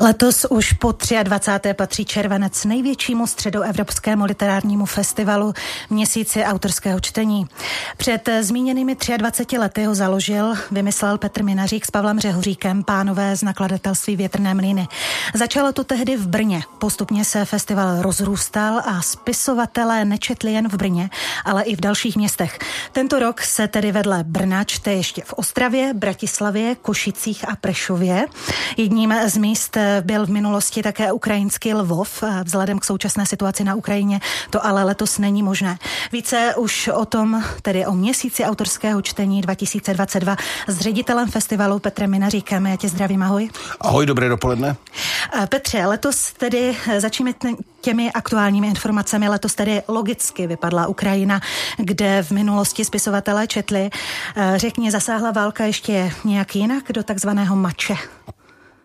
Letos už po 23. patří červenec největšímu středoevropskému literárnímu festivalu Měsíci autorského čtení. Před zmíněnými 23 lety ho založil, vymyslel Petr Minařík s Pavlem Řehoříkem, pánové z nakladatelství Větrné mlýny. Začalo to tehdy v Brně. Postupně se festival rozrůstal a spisovatelé nečetli jen v Brně, ale i v dalších městech. Tento rok se tedy vedle Brna čte ještě v Ostravě, Bratislavě, Košicích a Prešově. Jedním z míst byl v minulosti také ukrajinský Lvov. Vzhledem k současné situaci na Ukrajině to ale letos není možné. Více už o tom, tedy o měsíci autorského čtení 2022 s ředitelem festivalu Petrem Minaříkem. Já tě zdravím, ahoj. Ahoj, dobré dopoledne. Petře, letos tedy začneme těmi aktuálními informacemi. Letos tedy logicky vypadla Ukrajina, kde v minulosti spisovatelé četli. Řekni, zasáhla válka ještě nějak jinak do takzvaného mače?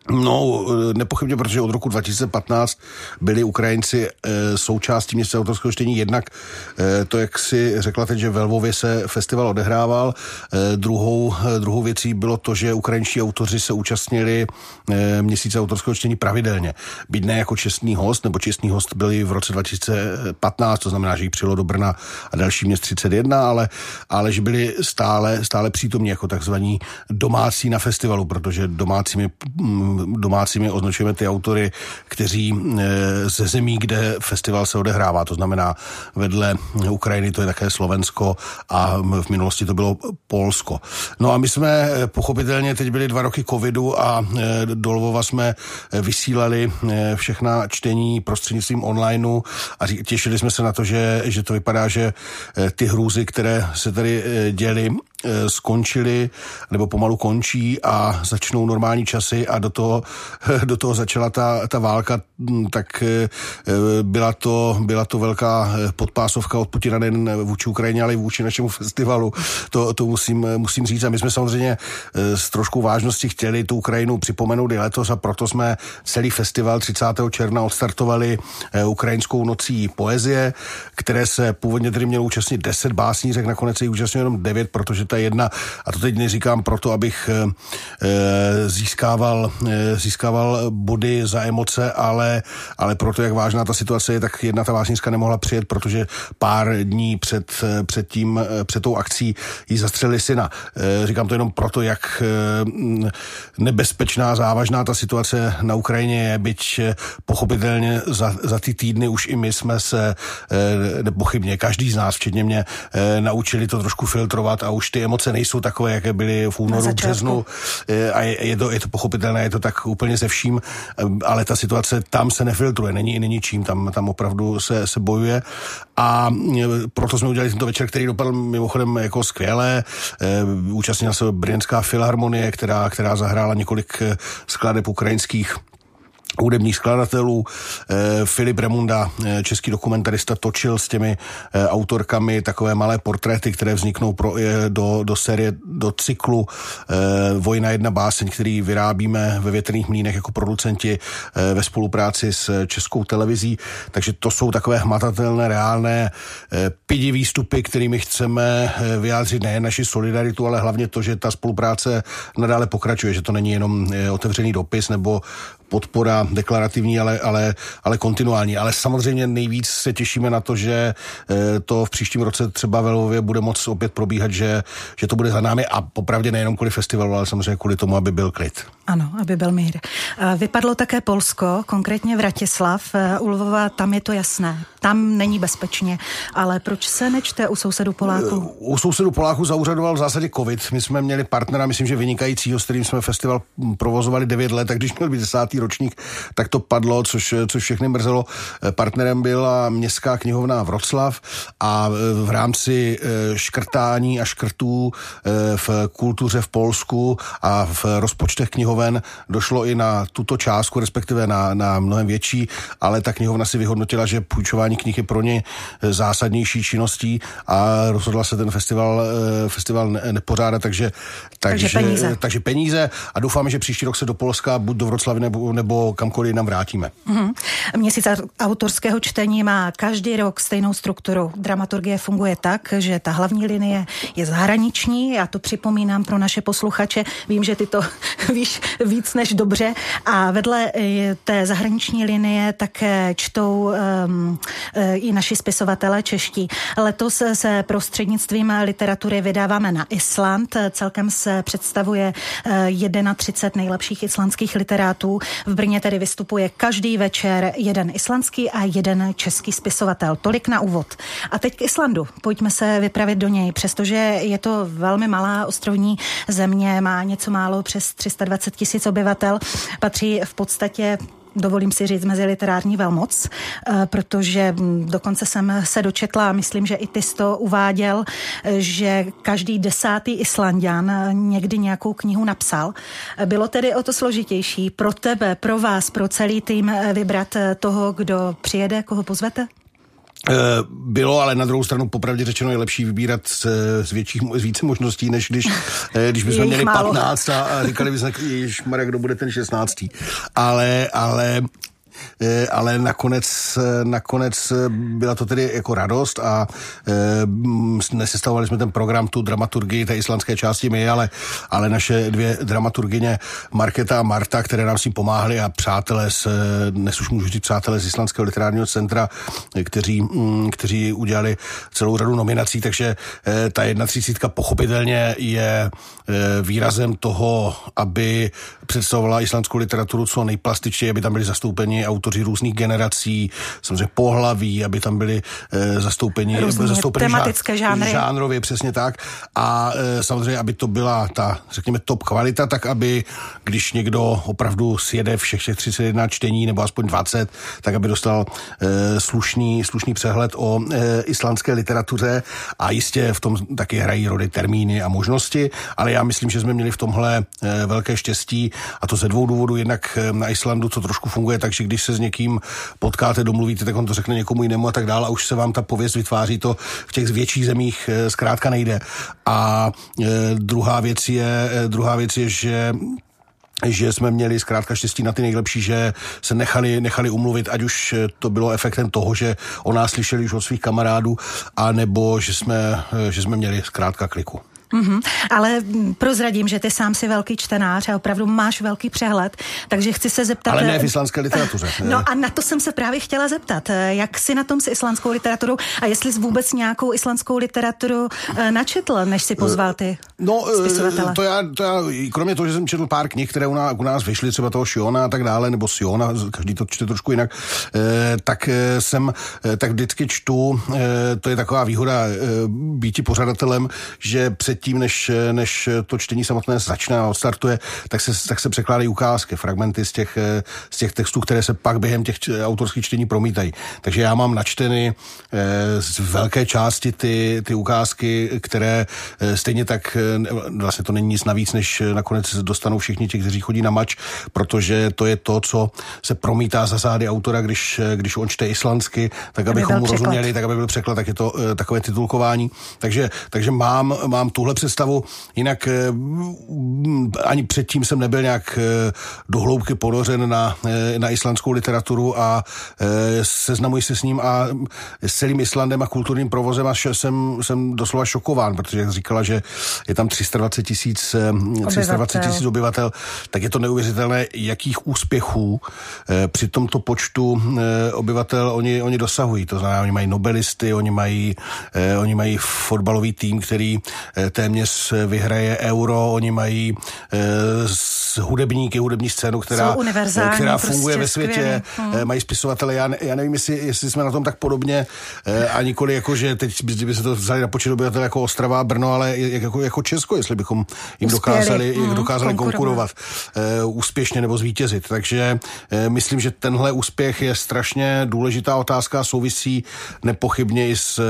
No, nepochybně, protože od roku 2015 byli Ukrajinci e, součástí města autorského čtení. Jednak e, to, jak si řekla teď, že ve Lvově se festival odehrával. Druhou, druhou věcí bylo to, že ukrajinští autoři se účastnili měsíce autorského čtení pravidelně. Byť ne jako čestný host, nebo čestný host byli v roce 2015, to znamená, že jich přijelo do Brna a další měst 31, ale, ale že byli stále, stále přítomní jako takzvaní domácí na festivalu, protože domácími domácími označujeme ty autory, kteří e, ze zemí, kde festival se odehrává, to znamená vedle Ukrajiny to je také Slovensko a v minulosti to bylo Polsko. No a my jsme e, pochopitelně teď byli dva roky covidu a e, do Lvova jsme vysílali všechna čtení prostřednictvím onlineu a těšili jsme se na to, že, že to vypadá, že ty hrůzy, které se tady děly, skončily nebo pomalu končí a začnou normální časy a do toho, do toho začala ta, ta válka, tak e, byla to, byla to velká podpásovka od Putina nejen vůči Ukrajině, ale i vůči našemu festivalu. To, to musím, musím říct. A my jsme samozřejmě s trošku vážností chtěli tu Ukrajinu připomenout i letos a proto jsme celý festival 30. června odstartovali ukrajinskou nocí poezie, které se původně tedy mělo účastnit 10 básnířek, nakonec se jich účastnilo jenom 9, protože ta jedna, a to teď neříkám proto, abych získával Eh, získával body za emoce, ale, ale proto, jak vážná ta situace je, tak jedna ta vášnická nemohla přijet, protože pár dní před, eh, před tím, eh, před tou akcí jí zastřelili syna. Říkám to jenom proto, jak nebezpečná, závažná ta situace na Ukrajině je, byť pochopitelně za, za ty týdny už i my jsme se nepochybně, každý z nás, včetně mě, naučili to trošku filtrovat a už ty emoce nejsou takové, jaké byly v únoru, březnu a je, je, to, je to pochopitelné, je to tak úplně se vším, ale ta situace tam se nefiltruje, není, není čím, tam, tam opravdu se, se bojuje. A proto jsme udělali tento večer, který dopadl mimochodem jako skvěle. Účastnila se Brněnská filharmonie, která, která zahrála několik skladeb ukrajinských hudebních skladatelů. E, Filip Remunda, e, český dokumentarista, točil s těmi e, autorkami takové malé portréty, které vzniknou pro, do, do série, do cyklu Vojna jedna báseň, který vyrábíme ve větrných mlínech jako producenti ve spolupráci s českou televizí. Takže to jsou takové hmatatelné, reálné pidi výstupy, kterými chceme vyjádřit nejen naši solidaritu, ale hlavně to, že ta spolupráce nadále pokračuje, že to není jenom otevřený dopis nebo podpora deklarativní, ale, ale, ale kontinuální. Ale samozřejmě nejvíc se těšíme na to, že eh, to v příštím roce třeba ve Lvově bude moc opět probíhat, že, že to bude za námi a popravdě nejenom kvůli festivalu, ale samozřejmě kvůli tomu, aby byl klid. Ano, aby byl mír. Vypadlo také Polsko, konkrétně Vratislav. Eh, u Lvova tam je to jasné. Tam není bezpečně. Ale proč se nečte u sousedů Poláků? Eh, u sousedů Poláků zaúřadoval v zásadě covid. My jsme měli partnera, myslím, že vynikajícího, s kterým jsme festival provozovali 9 let, tak když měl být desátý ročník, tak to padlo, což, což všechny mrzelo. Partnerem byla městská knihovna Vroclav a v rámci škrtání a škrtů v kultuře v Polsku a v rozpočtech knihoven došlo i na tuto částku, respektive na, na mnohem větší, ale ta knihovna si vyhodnotila, že půjčování knih je pro ně eh, zásadnější činností a rozhodla se ten festival, festival nepořádat, takže, takže, takže peníze. takže peníze a doufáme, že příští rok se do Polska buď do Vroclavy nebo, nebo kamkoliv nám vrátíme. Mm-hmm. Měsíc autorského čtení má každý rok stejnou strukturu. Dramaturgie funguje tak, že ta hlavní linie je zahraniční, já to připomínám pro naše posluchače, vím, že ty to víš víc než dobře a vedle eh, té zahraniční linie také čtou um, i naši spisovatelé čeští. Letos se prostřednictvím literatury vydáváme na Island, celkem se představuje 31 nejlepších islandských literátů. V Brně tedy vystupuje každý večer jeden islandský a jeden český spisovatel. Tolik na úvod. A teď k Islandu. Pojďme se vypravit do něj. Přestože je to velmi malá ostrovní země, má něco málo přes 320 tisíc obyvatel, patří v podstatě dovolím si říct, mezi literární velmoc, eh, protože hm, dokonce jsem se dočetla, myslím, že i ty to uváděl, eh, že každý desátý Islandian eh, někdy nějakou knihu napsal. Bylo tedy o to složitější pro tebe, pro vás, pro celý tým vybrat toho, kdo přijede, koho pozvete? Eh, bylo, ale na druhou stranu popravdě řečeno je lepší vybírat z, z, větších, z více možností, než když, eh, když bychom měli málo. 15 a, a říkali bychom, Marek, kdo bude ten 16. Ale, ale ale nakonec, eh, nakonec eh, byla to tedy jako radost a nesestavovali jsme ten program, tu dramaturgii té islandské části my, ale, ale naše dvě dramaturgině Marketa a Marta, které nám s tím pomáhly a přátelé z, dnes už můžu říct přátelé z Islandského literárního centra, kteří, mm, kteří udělali celou řadu nominací, takže ta jedna třicítka pochopitelně je výrazem toho, aby představovala islandskou literaturu co nejplastičtěji, aby tam byli zastoupeni autoři různých generací, samozřejmě pohlaví, aby tam byli e, zastoupeni, Různě zastoupeni tematické žánry. žánrově, přesně tak. A e, samozřejmě, aby to byla ta, řekněme, top kvalita, tak aby, když někdo opravdu sjede všech těch 31 čtení, nebo aspoň 20, tak aby dostal e, slušný, slušný přehled o e, islandské literatuře a jistě v tom taky hrají roli termíny a možnosti, ale já myslím, že jsme měli v tomhle e, velké štěstí a to ze dvou důvodů. Jednak na Islandu to trošku funguje tak, že když se s někým potkáte, domluvíte, tak on to řekne někomu jinému a tak dále a už se vám ta pověst vytváří, to v těch větších zemích eh, zkrátka nejde. A e, druhá věc je, e, druhá věc je, že že jsme měli zkrátka štěstí na ty nejlepší, že se nechali, nechali umluvit, ať už to bylo efektem toho, že o nás slyšeli už od svých kamarádů, anebo že jsme, že jsme měli zkrátka kliku. Mm-hmm. Ale prozradím, že ty sám si velký čtenář a opravdu máš velký přehled, takže chci se zeptat... Ale ne v islandské literatuře. No a na to jsem se právě chtěla zeptat. Jak si na tom s islandskou literaturou a jestli jsi vůbec nějakou islandskou literaturu eh, načetl, než si pozval ty No, spisovatele? to já, to já, kromě toho, že jsem četl pár knih, které u nás, u nás vyšly, třeba toho Shiona a tak dále, nebo Siona, každý to čte trošku jinak, eh, tak eh, jsem, tak vždycky čtu, to je taková výhoda býti pořadatelem, že před předtím, než, než to čtení samotné začne a odstartuje, tak se, tak se překládají ukázky, fragmenty z těch, z těch textů, které se pak během těch autorských čtení promítají. Takže já mám načteny eh, z velké části ty, ty ukázky, které eh, stejně tak, eh, vlastně to není nic navíc, než nakonec dostanou všichni ti, kteří chodí na mač, protože to je to, co se promítá za zády autora, když, když on čte islandsky, tak abychom mu rozuměli, tak aby byl překlad, tak je to takové titulkování. Takže, takže mám, mám tuhle tuhle představu. Jinak eh, ani předtím jsem nebyl nějak eh, dohloubky ponořen na, eh, na islandskou literaturu a seznamuji se s ním a s celým Islandem a kulturním provozem a jsem, jsem doslova šokován, protože jak říkala, že je tam 320 tisíc 320 tisíc obyvatel, tak je to neuvěřitelné, jakých úspěchů při tomto počtu obyvatel oni, oni dosahují. To znamená, oni mají nobelisty, oni mají, oni mají fotbalový tým, který téměř vyhraje euro, oni mají e, hudebníky, hudební scénu, která, která funguje prostě ve světě, hmm. e, mají spisovatele, já, ne, já nevím, jestli, jestli jsme na tom tak podobně e, a nikoli jako, že teď by se to vzali na počet obyvatel jako Ostrava, Brno, ale jako, jako Česko, jestli bychom jim Uspěli. dokázali, hmm, dokázali konkurovat, konkurovat úspěšně nebo zvítězit. Takže myslím, že tenhle úspěch je strašně důležitá otázka, souvisí nepochybně i s,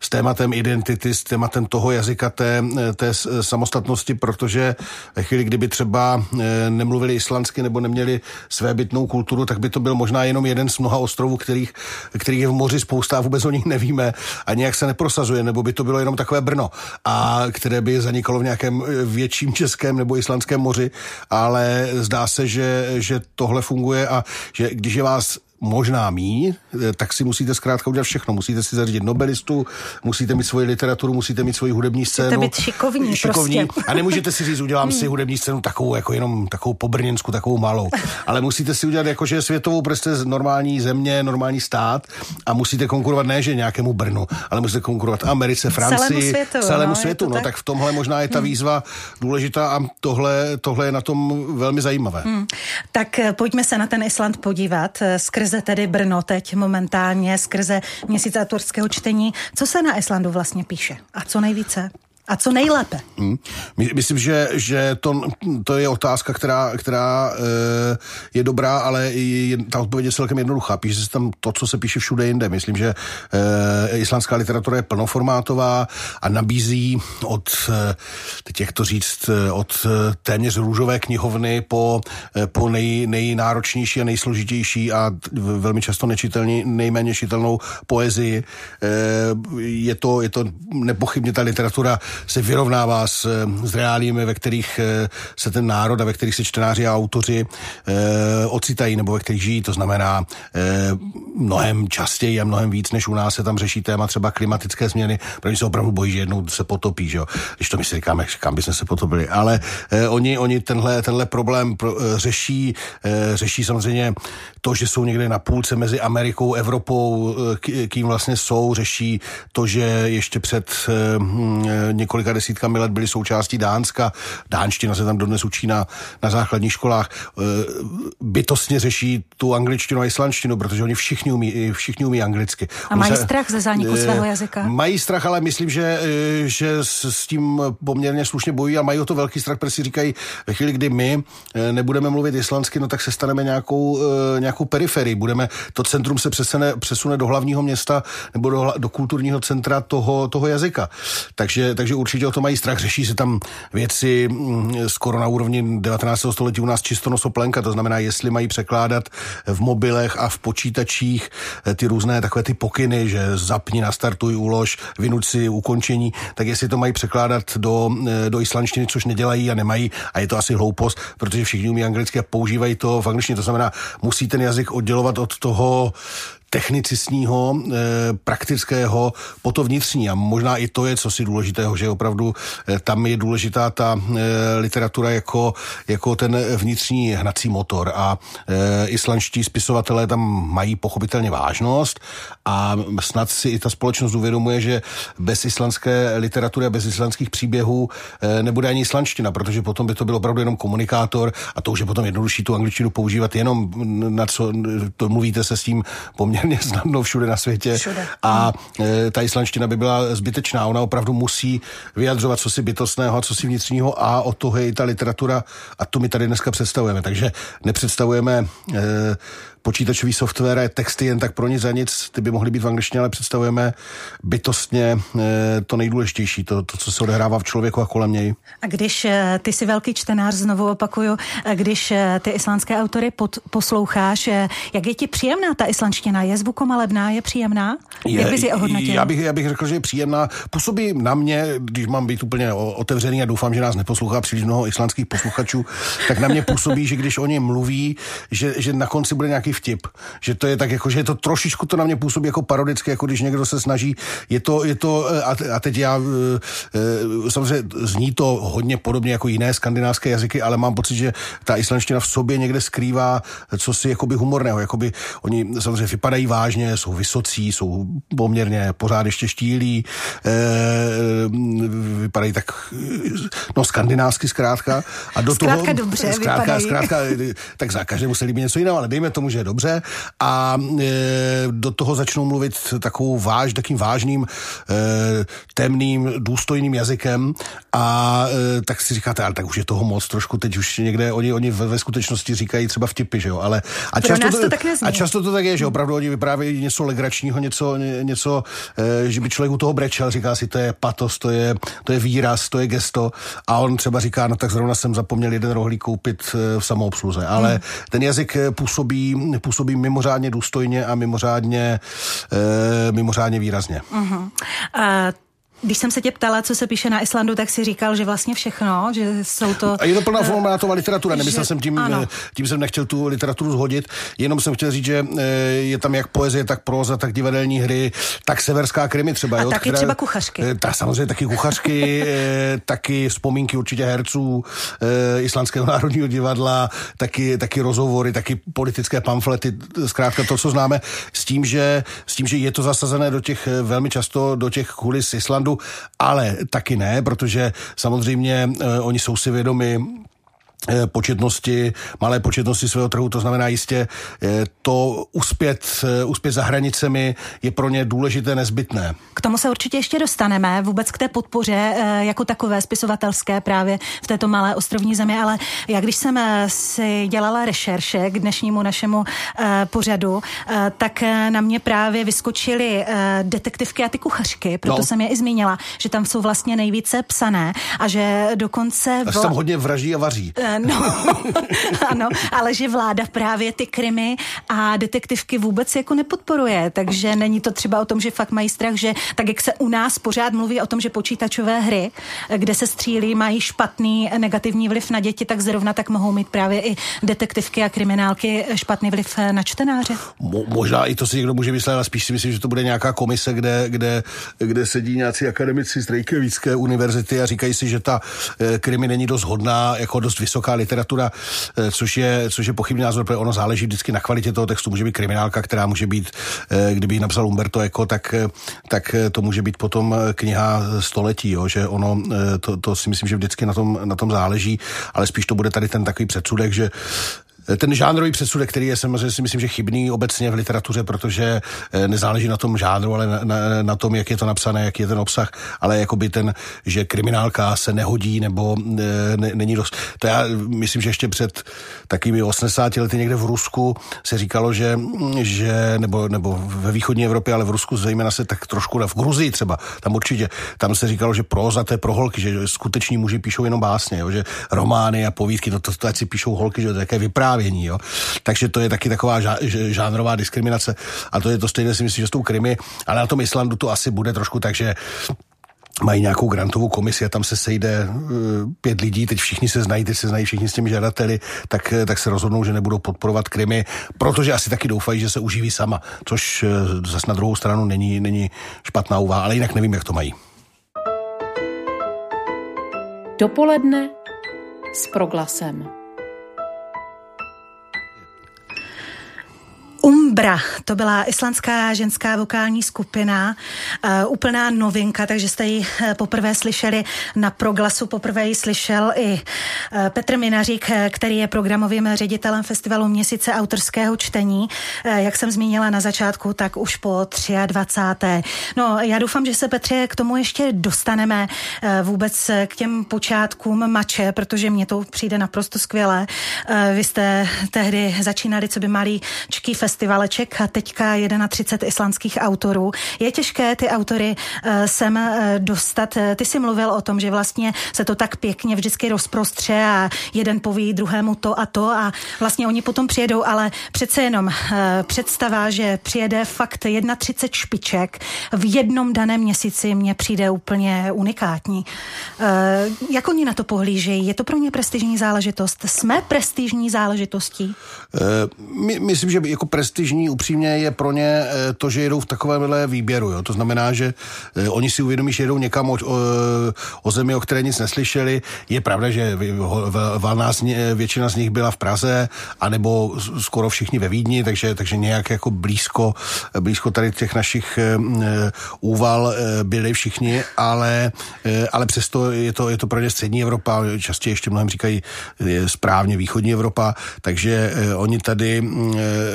s tématem identity, s tématem toho jazyka té, té samostatnosti, protože ve chvíli, kdyby třeba eh, nemluvili islandsky nebo neměli své bytnou kulturu, tak by to byl možná jenom jeden z mnoha ostrovů, kterých, kterých je v moři spousta a vůbec o nich nevíme a nějak se neprosazuje, nebo by to bylo jenom takové Brno, a které by zanikalo v nějakém eh, větším českém nebo islandském moři, ale zdá se, že, že tohle funguje a že když je vás možná mí, tak si musíte zkrátka udělat všechno. Musíte si zařídit nobelistu, musíte mít svoji literaturu, musíte mít svoji hudební scénu. Musíte být šikovní, šikovní prostě. A nemůžete si říct, udělám si hmm. hudební scénu takovou, jako jenom takovou pobrněnskou, takovou malou. Ale musíte si udělat jako, že je světovou prostě normální země, normální stát a musíte konkurovat ne, že nějakému Brnu, ale musíte konkurovat Americe, Francii, celému světu. Celému no, světu. No, tak? tak v tomhle možná je ta hmm. výzva důležitá a tohle, tohle je na tom velmi zajímavé. Hmm. Tak eh, pojďme se na ten Island podívat. Eh, skrze tedy Brno teď momentálně, skrze měsíc autorského čtení. Co se na Islandu vlastně píše? A co nejvíce? A co nejlépe? Hmm. Myslím, že, že to, to je otázka, která, která e, je dobrá, ale je, ta odpověď je celkem jednoduchá. Píše se tam to, co se píše všude jinde. Myslím, že e, islandská literatura je plnoformátová a nabízí od, e, teď jak to říct, od téměř růžové knihovny po, po nej, nejnáročnější a nejsložitější a velmi často nečitelný, nejméně čitelnou poezii. E, je, to, je to nepochybně ta literatura se vyrovnává s, s reálími, ve kterých eh, se ten národ a ve kterých se čtenáři a autoři e, ocitají nebo ve kterých žijí. To znamená e, mnohem častěji a mnohem víc, než u nás se tam řeší téma třeba klimatické změny, protože se opravdu bojí, že jednou se potopí, že jo? Když to my si říkáme, kam bychom se potopili. Ale e, oni, oni tenhle, tenhle problém pro, e, řeší, e, řeší samozřejmě to, že jsou někde na půlce mezi Amerikou, Evropou, e, kým vlastně jsou, řeší to, že ještě před e, několika desítkami let byli součástí Dánska. Dánština se tam dodnes učí na, na základních školách. E, bytostně řeší tu angličtinu a islandštinu, protože oni všichni umí, všichni umí anglicky. A mají se, strach ze zániku e, svého jazyka? Mají strach, ale myslím, že, e, že s, s tím poměrně slušně bojují a mají o to velký strach, protože si říkají, ve chvíli, kdy my nebudeme mluvit islandsky, no tak se staneme nějakou, nějakou periferii. Budeme, to centrum se přesune, přesune do hlavního města nebo do, do kulturního centra toho, toho jazyka. Takže, takže určitě o to mají strach. Řeší se tam věci mm, skoro na úrovni 19. století u nás čistonosoplenka, to znamená, jestli mají překládat v mobilech a v počítačích eh, ty různé takové ty pokyny, že zapni, nastartuj, ulož, vynuť si ukončení, tak jestli to mají překládat do, eh, do islandštiny, což nedělají a nemají, a je to asi hloupost, protože všichni umí anglicky a používají to v angličtině. To znamená, musí ten jazyk oddělovat od toho technicistního, e, praktického, po to vnitřní. A možná i to je, co si důležitého, že opravdu e, tam je důležitá ta e, literatura jako, jako ten vnitřní hnací motor. A islandští spisovatelé tam mají pochopitelně vážnost a snad si i ta společnost uvědomuje, že bez islandské literatury a bez islandských příběhů nebude ani islandština, protože potom by to byl opravdu jenom komunikátor a to už je potom jednodušší tu angličtinu používat jenom na co to mluvíte se s tím poměrně poměrně snadno všude na světě. Všude. A e, ta islandština by byla zbytečná. Ona opravdu musí vyjadřovat co si bytostného a co si vnitřního a o toho je i ta literatura a to my tady dneska představujeme. Takže nepředstavujeme e, počítačový software texty jen tak pro nic za nic, ty by mohly být v angličtině, ale představujeme bytostně e, to nejdůležitější, to, to, co se odehrává v člověku a kolem něj. A když e, ty jsi velký čtenář, znovu opakuju, když e, ty islandské autory pod, posloucháš, jak je ti příjemná ta islandština? Je zvukomalebná, je příjemná? Je, jak bys je ohodnotil? Já bych, já bych řekl, že je příjemná. Působí na mě, když mám být úplně otevřený a doufám, že nás neposlouchá příliš mnoho islandských posluchačů, tak na mě působí, že když oni mluví, že, že na konci bude nějaký vtip. Že to je tak jako, že je to trošičku to na mě působí jako parodicky, jako když někdo se snaží. Je to, je to a teď já e, e, samozřejmě zní to hodně podobně jako jiné skandinávské jazyky, ale mám pocit, že ta islandština v sobě někde skrývá co si jakoby humorného. Jakoby oni samozřejmě vypadají vážně, jsou vysocí, jsou poměrně pořád ještě štílí, vypadají tak no skandinávsky zkrátka. A do zkrátka toho, dobře zkrátka, vypadají. Zkrátka, tak za každému se líbí něco jiného, ale dejme tomu, že dobře. A e, do toho začnou mluvit takovou váž, takým vážným, e, temným, důstojným jazykem. A e, tak si říkáte, ale tak už je toho moc trošku, teď už někde oni, oni ve, ve skutečnosti říkají třeba vtipy, že jo, ale a často, to, to tak a často to tak je, že opravdu oni vyprávějí něco legračního, něco, něco e, že by člověk u toho brečel, říká si, to je patos, to je, to je výraz, to je gesto. A on třeba říká, no tak zrovna jsem zapomněl jeden rohlík koupit v samoobsluze, ale hmm. ten jazyk působí působí mimořádně důstojně a mimořádně, e, mimořádně výrazně. Uh-huh. Uh, Když jsem se tě ptala, co se píše na Islandu, tak si říkal, že vlastně všechno, že jsou to... A je to plná uh, formátová literatura, nemyslel že, jsem tím, ano. Eh, tím jsem nechtěl tu literaturu zhodit, jenom jsem chtěl říct, že eh, je tam jak poezie, tak proza, tak divadelní hry, tak severská krimi třeba. A jo, taky která, třeba kuchařky. Tak samozřejmě taky kuchařky, taky vzpomínky určitě herců Islandského národního divadla, taky, taky rozhovory, taky politické pamflety, zkrátka to, co známe, s tím, že, s tím, že je to zasazené do těch velmi často do těch kulis Islandu, ale taky ne, protože samozřejmě eh, oni jsou si vědomi početnosti, malé početnosti svého trhu, to znamená jistě eh, to uspět, eh, uspět za hranicemi je pro ně důležité, nezbytné. K tomu se určitě ještě dostaneme, vůbec k té podpoře jako takové spisovatelské právě v této malé ostrovní zemi, ale já když jsem si dělala rešerše k dnešnímu našemu pořadu, tak na mě právě vyskočily detektivky a ty kuchařky, proto no. jsem je i zmínila, že tam jsou vlastně nejvíce psané a že dokonce... A tam hodně vraží a vaří. No, ano, ale že vláda právě ty krymy a detektivky vůbec jako nepodporuje, takže není to třeba o tom, že fakt mají strach, že tak jak se u nás pořád mluví o tom, že počítačové hry, kde se střílí, mají špatný negativní vliv na děti, tak zrovna tak mohou mít právě i detektivky a kriminálky špatný vliv na čtenáře. Mo, možná i to si někdo může myslet, ale spíš si myslím, že to bude nějaká komise, kde, kde, kde sedí nějací akademici z Reykjavíkské univerzity a říkají si, že ta e, krimi není dost hodná, jako dost vysoká vysoká literatura, eh, což je, což je pochybný názor, protože ono záleží vždycky na kvalitě toho textu. Může být kriminálka, která může být, eh, kdyby ji napsal Umberto Eco, tak, eh, tak to může být potom kniha století, jo, že ono, to, to si myslím, že vždycky na tom, na tom záleží, ale spíš to bude tady ten takový předsudek, že ten žánrový předsudek, který je samozřejmě si myslím, že chybný obecně v literatuře, protože eh, nezáleží na tom žánru, ale na, na, na tom, jak je to napsané, jaký je ten obsah, ale jakoby ten, že kriminálka se nehodí nebo eh, ne, není dost. To já myslím, že ještě před takými 80 lety někde v Rusku se říkalo, že, že nebo, nebo ve východní Evropě, ale v Rusku zejména se tak trošku, v Gruzii třeba, tam určitě, tam se říkalo, že proza to je pro holky, že skuteční muži píšou jenom básně, jo, že romány a povídky, to, to, to, to si píšou holky, že to je také vyprávění vyprávění. Jo? Takže to je taky taková žánrová diskriminace. A to je to stejné si myslím, že s tou krimi, ale na tom Islandu to asi bude trošku tak, že mají nějakou grantovou komisi a tam se sejde uh, pět lidí, teď všichni se znají, teď se znají všichni s těmi žadateli, tak, eh, tak se rozhodnou, že nebudou podporovat krimi, protože asi taky doufají, že se uživí sama, což uh, zase na druhou stranu není, není špatná úvaha, ale jinak nevím, jak to mají. Dopoledne s proglasem. Umbra, to byla islandská ženská vokální skupina, uh, úplná novinka, takže jste ji uh, poprvé slyšeli na proglasu, poprvé ji slyšel i uh, Petr Minařík, který je programovým ředitelem festivalu Měsíce autorského čtení. Uh, jak jsem zmínila na začátku, tak už po 23. No, já doufám, že se Petře k tomu ještě dostaneme vůbec k těm počátkům mače, protože mně to přijde naprosto skvělé. Vy jste tehdy začínali, co by malý čký festival festivaleček a teďka 31 islandských autorů. Je těžké ty autory uh, sem uh, dostat. Ty si mluvil o tom, že vlastně se to tak pěkně vždycky rozprostře a jeden poví druhému to a to a vlastně oni potom přijedou, ale přece jenom uh, představa, že přijede fakt 31 špiček v jednom daném měsíci mně přijde úplně unikátní. Jak oni na to pohlížejí? Je to pro ně prestižní záležitost? Jsme prestižní záležitostí? My, myslím, že jako prestižní prestižní upřímně je pro ně eh, to, že jedou v takovémhle výběru. Jo. To znamená, že eh, oni si uvědomí, že jedou někam o, o zemi, o které nic neslyšeli. Je pravda, že valná většina z nich byla v Praze, anebo skoro všichni ve Vídni, takže, takže nějak jako blízko, blízko tady těch našich eh, úval byli všichni, ale, ale přesto je to, je to pro ně střední Evropa, častěji ještě mnohem říkají správně východní Evropa, takže oni tady,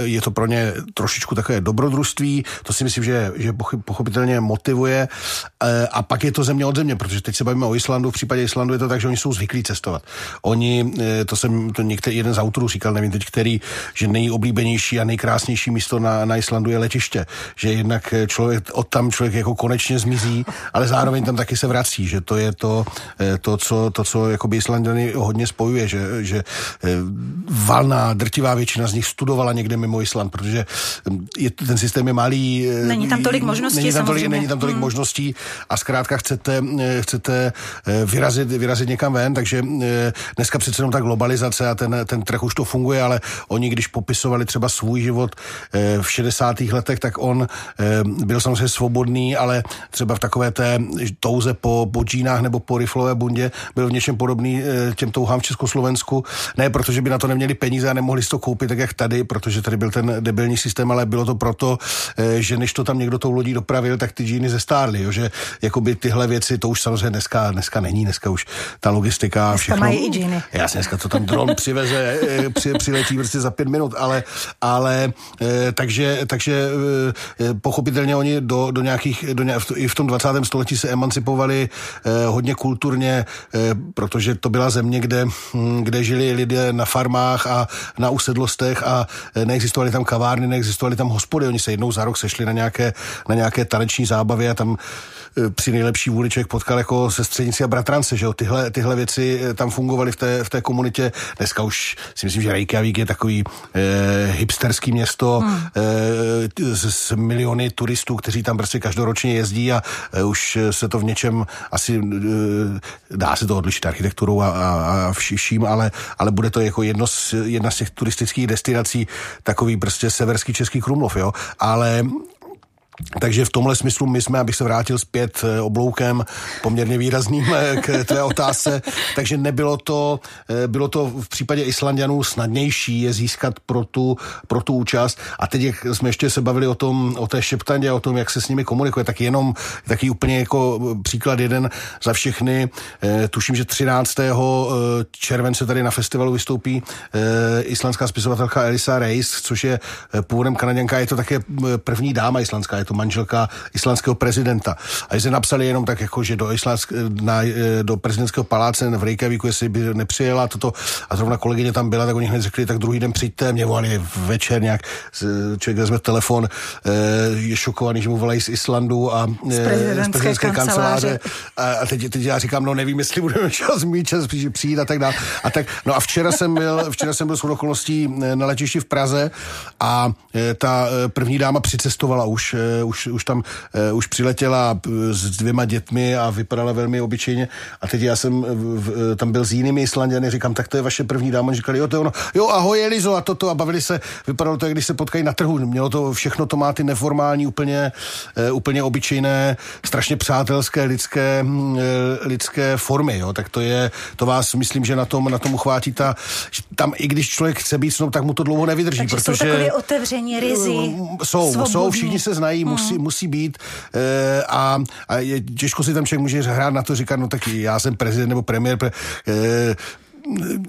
je to pro ně trošičku takové dobrodružství, to si myslím, že, že pochopitelně motivuje. E, a pak je to země od země, protože teď se bavíme o Islandu, v případě Islandu je to tak, že oni jsou zvyklí cestovat. Oni, e, to jsem, to některý jeden z autorů říkal, nevím teď, který, že nejoblíbenější a nejkrásnější místo na, na Islandu je letiště, že jednak člověk, od tam člověk jako konečně zmizí, ale zároveň tam taky se vrací, že to je to, e, to co, to, co jakoby Islandany hodně spojuje, že, že valná, drtivá většina z nich studovala někde mimo Island Island, protože hm, je, ten systém je malý. Není tam tolik možností, není tam tolik, samozřejmě. není tam tolik hmm. možností a zkrátka chcete, chcete vyrazit, vyrazit někam ven, takže dneska přece jenom ta globalizace a ten, ten trh už to funguje, ale oni, když popisovali třeba svůj život v 60. letech, tak on byl samozřejmě svobodný, ale třeba v takové té touze po, po džínách nebo po riflové bundě byl v něčem podobný těm touhám v Československu. Ne, protože by na to neměli peníze a nemohli si to koupit tak, jak tady, protože tady byl ten debilní systém, ale bylo to proto, že než to tam někdo tou lodí dopravil, tak ty džíny zestárly, jo? že jakoby tyhle věci, to už samozřejmě dneska, dneska není, dneska už ta logistika dneska všechno. mají i džíny. Jasně, dneska to tam dron přiveze, při, přiletí prostě za pět minut, ale, ale takže, takže pochopitelně oni do, do nějakých, do nějak, i v tom 20. století se emancipovali hodně kulturně, protože to byla země, kde, hm, kde žili lidé na farmách a na usedlostech a neexistovaly tam kavárny, neexistovaly tam hospody. Oni se jednou za rok sešli na nějaké, na nějaké taneční zábavy a tam e, při nejlepší vůli člověk potkal jako sestřenici a bratrance, že jo, tyhle, tyhle věci e, tam fungovaly v té, v té komunitě. Dneska už si myslím, že Reykjavík je takový eh, hipsterský město hmm. eh, s, s miliony turistů, kteří tam prostě každoročně jezdí a eh, už se to v něčem asi eh, dá se to odlišit architekturou a, a, a vším, ale, ale bude to jako jedno z, jedna z těch turistických destinací, takový prostě severský český Krumlov, jo. Ale takže v tomhle smyslu my jsme, abych se vrátil zpět eh, obloukem poměrně výrazným eh, k tvé otázce, takže nebylo to, eh, bylo to v případě Islandianů snadnější je získat pro tu, pro tu účast. A teď, jak jsme ještě se bavili o tom, o té šeptandě, o tom, jak se s nimi komunikuje, tak jenom taky úplně jako příklad jeden za všechny. Tuším, že 13. července tady na festivalu vystoupí islandská spisovatelka Elisa Reis, což je původem Kanaděnka, je to také první dáma islandská, je to manželka islandského prezidenta. A když se napsali jenom tak, jako, že do, islandsk, na, e, do prezidentského paláce v Reykjavíku, jestli by nepřijela toto, a zrovna kolegyně tam byla, tak oni hned řekli, tak druhý den přijďte, mě volali večer nějak, člověk vezme telefon, e, je šokovaný, že mu volají z Islandu a z e, prezidentské, z prezidentské kanceláře. A, a teď, teď, já říkám, no nevím, jestli budeme čas mít čas přijít a tak dále. A tak, no a včera jsem byl, včera jsem byl s okolností na letišti v Praze a ta první dáma přicestovala už už, už tam uh, už přiletěla s dvěma dětmi a vypadala velmi obyčejně. A teď já jsem v, tam byl s jinými Islandiany, říkám, tak to je vaše první dáma. Říkali, jo, to je ono. Jo, ahoj Elizo a toto. A bavili se, vypadalo to, jak když se potkají na trhu. Mělo to, všechno to má ty neformální, úplně, uh, úplně obyčejné, strašně přátelské lidské, uh, lidské formy, jo. Tak to je, to vás myslím, že na tom, na tom uchvátí ta, tam i když člověk chce být snou, tak mu to dlouho nevydrží, Takže protože... jsou takové otevření, rizy, Jsou, svobodní. jsou, všichni se znají, hmm. musí být e, a, a je, těžko si tam člověk může hrát na to, říkat, no tak já jsem prezident nebo premiér, pre, e,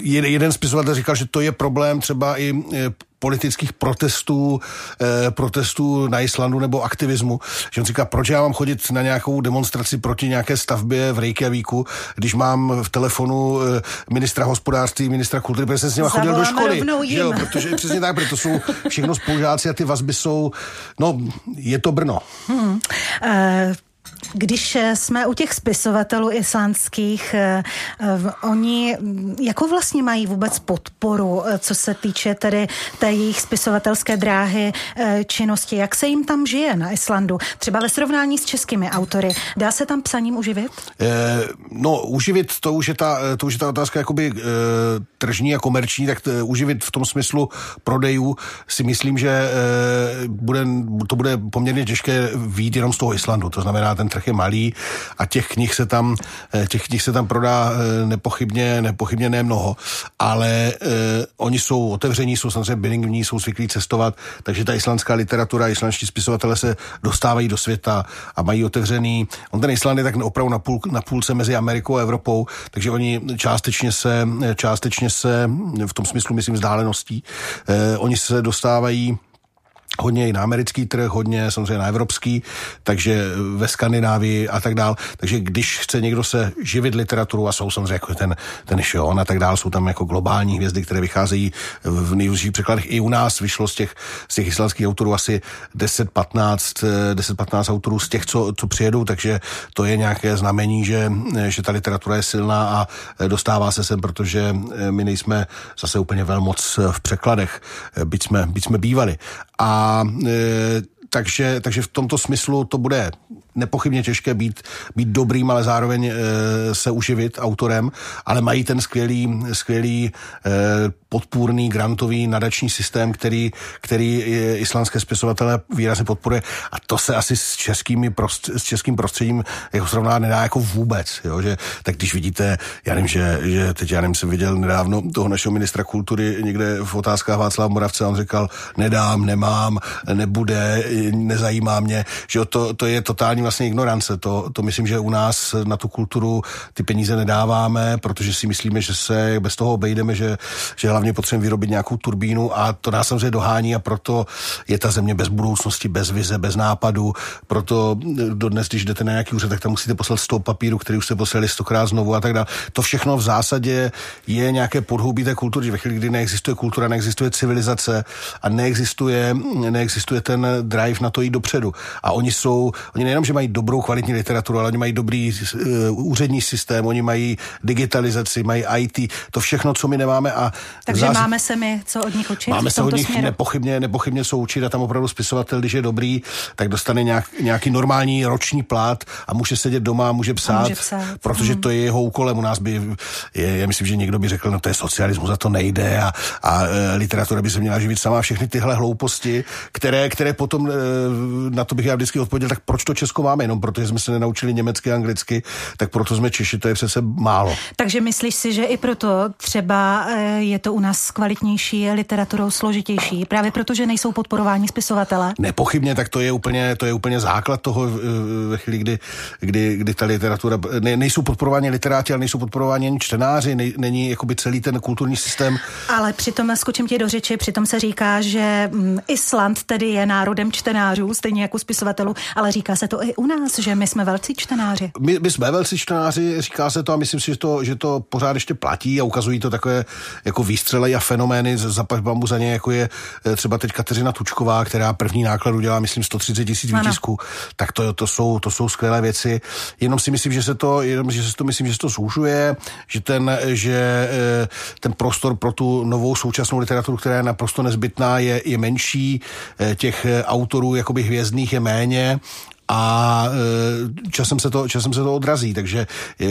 jeden spisovatel říkal, že to je problém třeba i eh, politických protestů, eh, protestů na Islandu nebo aktivismu. Že on říká, proč já mám chodit na nějakou demonstraci proti nějaké stavbě v Reykjavíku, když mám v telefonu eh, ministra hospodářství, ministra kultury, protože jsem s nimi chodil do školy. Že jo, protože přesně tak, protože to jsou všechno spolužáci a ty vazby jsou, no, je to Brno. Hmm. Uh... Když jsme u těch spisovatelů islandských, eh, eh, oni jako vlastně mají vůbec podporu, eh, co se týče tedy té jejich spisovatelské dráhy činnosti, jak se jim tam žije na Islandu, třeba ve srovnání s českými autory. Dá se tam psaním uživit? Eh, no, uživit, to už je ta, to už je ta otázka jakoby eh, tržní a komerční, tak t, uživit v tom smyslu prodejů si myslím, že eh, bude, to bude poměrně těžké výjít jenom z toho Islandu. To znamená, ten trh je malý a těch knih se tam, eh, těch knih se tam prodá eh, nepochybně, nepochybně nemnoho, ale eh, oni jsou otevření, jsou samozřejmě bilingvní, jsou zvyklí cestovat, takže ta islandská literatura, islandští spisovatelé se dostávají do světa a mají otevřený. On ten Island je tak opravdu na, půl, na půlce mezi Amerikou a Evropou, takže oni částečně se, částečně se v tom smyslu, myslím, vzdáleností, eh, oni se dostávají hodně i na americký trh, hodně samozřejmě na evropský, takže ve Skandinávii a tak dál. Takže když chce někdo se živit literaturu a jsou samozřejmě jako ten, ten Sean a tak dál, jsou tam jako globální hvězdy, které vycházejí v nejrůznějších překladech. I u nás vyšlo z těch, z těch islandských autorů asi 10-15 10-15 autorů z těch, co, co přijedou, takže to je nějaké znamení, že, že ta literatura je silná a dostává se sem, protože my nejsme zase úplně velmoc v překladech, byť jsme, byť jsme bývali. A e, takže, takže v tomto smyslu to bude nepochybně těžké být, být dobrým, ale zároveň e, se uživit autorem, ale mají ten skvělý, skvělý e, podpůrný grantový nadační systém, který, který islandské spisovatele výrazně podporuje. A to se asi s, českými prost, s českým prostředím jako srovná nedá jako vůbec, jo, že tak když vidíte, já nevím, že, že teď já nevím, jsem viděl nedávno toho našeho ministra kultury někde v otázkách Václava Moravce, on říkal, nedám, nemám, nebude, nezajímá mě, že to, to je totální vlastně ignorance, to, to myslím, že u nás na tu kulturu ty peníze nedáváme, protože si myslíme, že se bez toho obejdeme, že, že hlavně potřebujeme vyrobit nějakou turbínu a to nás samozřejmě dohání a proto je ta země bez budoucnosti, bez vize, bez nápadu. Proto dodnes, když jdete na nějaký úřad, tak tam musíte poslat 100 papíru, který už jste poslali stokrát znovu a tak dále. To všechno v zásadě je nějaké podhoubí té kultury. Ve chvíli, kdy neexistuje kultura, neexistuje civilizace a neexistuje, neexistuje ten drive na to jít dopředu. A oni jsou, oni nejenom, že mají dobrou kvalitní literaturu, ale oni mají dobrý uh, úřední systém, oni mají digitalizaci, mají IT, to všechno, co my nemáme. A Takže zás... máme se my co od nich učit? Máme se od nich směru? nepochybně, nepochybně jsou učit a tam opravdu spisovatel, když je dobrý, tak dostane nějak, nějaký normální roční plat a může sedět doma, může psát, a může psát. protože hmm. to je jeho úkolem. U nás by, je, já myslím, že někdo by řekl, no to je socialismus, za to nejde a, a e, literatura by se měla živit sama. Všechny tyhle hlouposti, které, které potom, e, na to bych já vždycky odpověděl, tak proč to Česko máme? Jenom protože jsme se nenaučili německy, anglicky, tak proto jsme Češi, to je přece málo. Takže myslíš si, že i proto třeba e, je to u nás kvalitnější, literaturou složitější, právě protože nejsou podporováni spisovatele? Nepochybně, tak to je úplně, to je úplně základ toho ve chvíli, kdy, kdy, kdy ta literatura, ne, nejsou podporováni literáti, ale nejsou podporováni ani čtenáři, ne, není jakoby celý ten kulturní systém. Ale přitom, skočím ti do řeči, přitom se říká, že mm, Island tedy je národem čtenářů, stejně jako spisovatelů, ale říká se to i u nás, že my jsme velcí čtenáři. My, my jsme velcí čtenáři, říká se to a myslím si, že to, že to pořád ještě platí a ukazují to takové jako výstřely a fenomény za bambu za ně, jako je eh, třeba teď Kateřina Tučková, která první náklad udělá, myslím, 130 tisíc výtisků, tak to, to, jsou, to jsou skvělé věci. Jenom si myslím, že se to, jenom, že se to myslím, že se to zúžuje, že ten, že eh, ten prostor pro tu novou současnou literaturu, která je naprosto nezbytná, je, je menší, eh, těch autorů jakoby hvězdných je méně a e, časem se to, časem se to odrazí, takže e,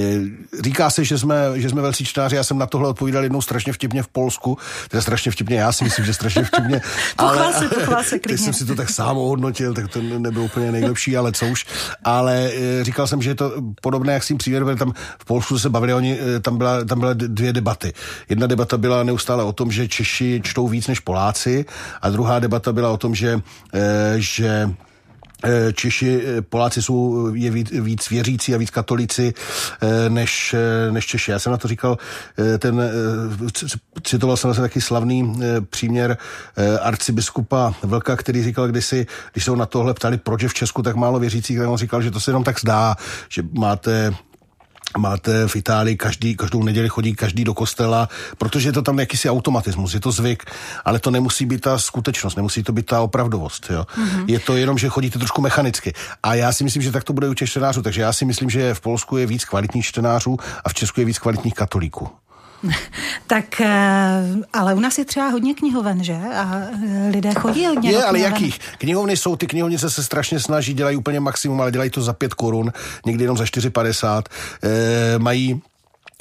říká se, že jsme, že jsme velcí čtáři, já jsem na tohle odpovídal jednou strašně vtipně v Polsku, teda strašně vtipně, já si myslím, že strašně vtipně, ale se, se, teď jsem si to tak sám ohodnotil, tak to nebylo úplně nejlepší, ale co už, ale e, říkal jsem, že je to podobné, jak s tím přívědem, tam v Polsku se bavili, oni, tam, byla, tam byla dvě debaty. Jedna debata byla neustále o tom, že Češi čtou víc než Poláci a druhá debata byla o tom, že, že Češi, eh, Poláci jsou je víc, víc věřící a víc katolici eh, než, než Češi. Já jsem na to říkal, ten, citoval jsem se taky slavný příměr arcibiskupa Vlka, který říkal kdysi, když se ho na tohle ptali, proč je v Česku tak málo věřících, tak on říkal, že to se jenom tak zdá, že máte máte v Itálii každý, každou neděli chodí každý do kostela, protože je to tam jakýsi automatismus, je to zvyk, ale to nemusí být ta skutečnost, nemusí to být ta opravdovost. Jo. Mm-hmm. Je to jenom, že chodíte trošku mechanicky. A já si myslím, že tak to bude u těch čtenářů, takže já si myslím, že v Polsku je víc kvalitních čtenářů a v Česku je víc kvalitních katolíků. tak, eh, ale u nás je třeba hodně knihoven, že? A eh, lidé chodí hodně Je, ale jakých? Knihovny jsou, ty knihovnice se strašně snaží, dělají úplně maximum, ale dělají to za pět korun, někdy jenom za 4,50. E, mají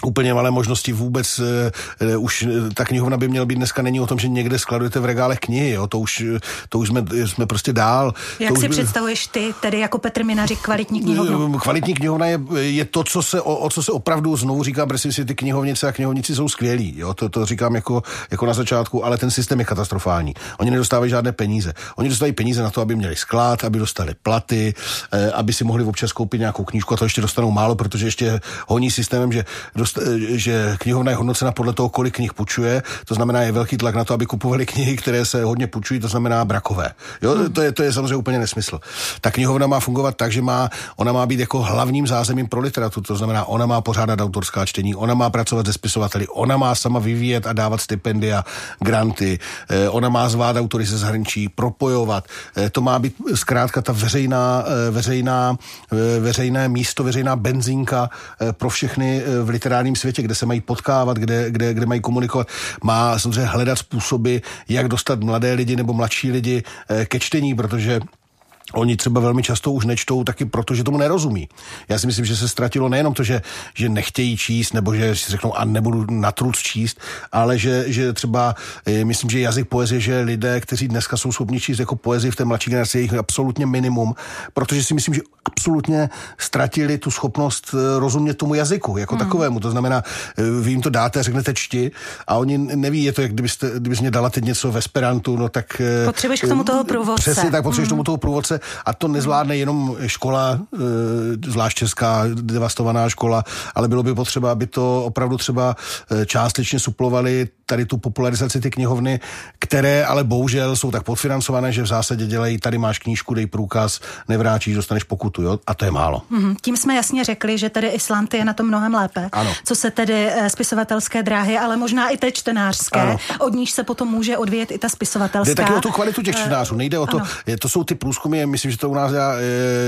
úplně malé možnosti vůbec, uh, už ta knihovna by měla být dneska není o tom, že někde skladujete v regálech knihy, jo, to už, to už jsme, jsme prostě dál. Jak to si už, představuješ ty, tedy jako Petr Minařik, kvalitní knihovna? Kvalitní knihovna je, je to, co se, o, o co se opravdu znovu říká, protože si ty knihovnice a knihovníci jsou skvělí, jo, to, to říkám jako, jako na začátku, ale ten systém je katastrofální. Oni nedostávají žádné peníze. Oni dostávají peníze na to, aby měli sklad, aby dostali platy, eh, aby si mohli občas koupit nějakou knížku a to ještě dostanou málo, protože ještě honí systémem, že dost, že knihovna je hodnocena podle toho, kolik knih půjčuje, to znamená, je velký tlak na to, aby kupovali knihy, které se hodně půjčují, to znamená brakové. Jo, hmm. to, je, to je samozřejmě úplně nesmysl. Ta knihovna má fungovat tak, že má, ona má být jako hlavním zázemím pro literaturu, to znamená, ona má pořádat autorská čtení, ona má pracovat se spisovateli, ona má sama vyvíjet a dávat stipendia, granty, eh, ona má zvát autory ze zahraničí, propojovat. Eh, to má být zkrátka ta veřejná, eh, veřejná, veřejné místo, veřejná benzínka pro všechny v literárním světě, kde se mají potkávat, kde, kde, kde mají komunikovat. Má samozřejmě hledat způsoby, jak dostat mladé lidi nebo mladší lidi ke čtení, protože Oni třeba velmi často už nečtou taky proto, že tomu nerozumí. Já si myslím, že se ztratilo nejenom to, že, že nechtějí číst, nebo že si řeknou a nebudu na truc číst, ale že, že třeba, eh, myslím, že jazyk poezie, že lidé, kteří dneska jsou schopni číst jako poezii v té mladší generaci, je jich absolutně minimum, protože si myslím, že absolutně ztratili tu schopnost eh, rozumět tomu jazyku jako hmm. takovému. To znamená, eh, vy jim to dáte, řeknete čti a oni neví, je to, jak kdybyste, kdybyste mě dala teď něco ve Esperantu, no tak... Potřebuješ k tomu toho průvodce. Přesně tak, potřebuješ hmm. tomu toho průvodce a to nezvládne jenom škola, e, zvlášť česká devastovaná škola, ale bylo by potřeba, aby to opravdu třeba e, částečně suplovali tady tu popularizaci ty knihovny, které ale bohužel jsou tak podfinancované, že v zásadě dělají, tady máš knížku, dej průkaz, nevrátíš, dostaneš pokutu, jo? A to je málo. Mm-hmm. Tím jsme jasně řekli, že tedy Island je na tom mnohem lépe. Ano. Co se tedy eh, spisovatelské dráhy, ale možná i té čtenářské, ano. od níž se potom může odvíjet i ta spisovatelská. Jde taky o tu kvalitu těch čtenářů, nejde o to, ano. to jsou ty průzkumy, myslím, že to u nás já, e,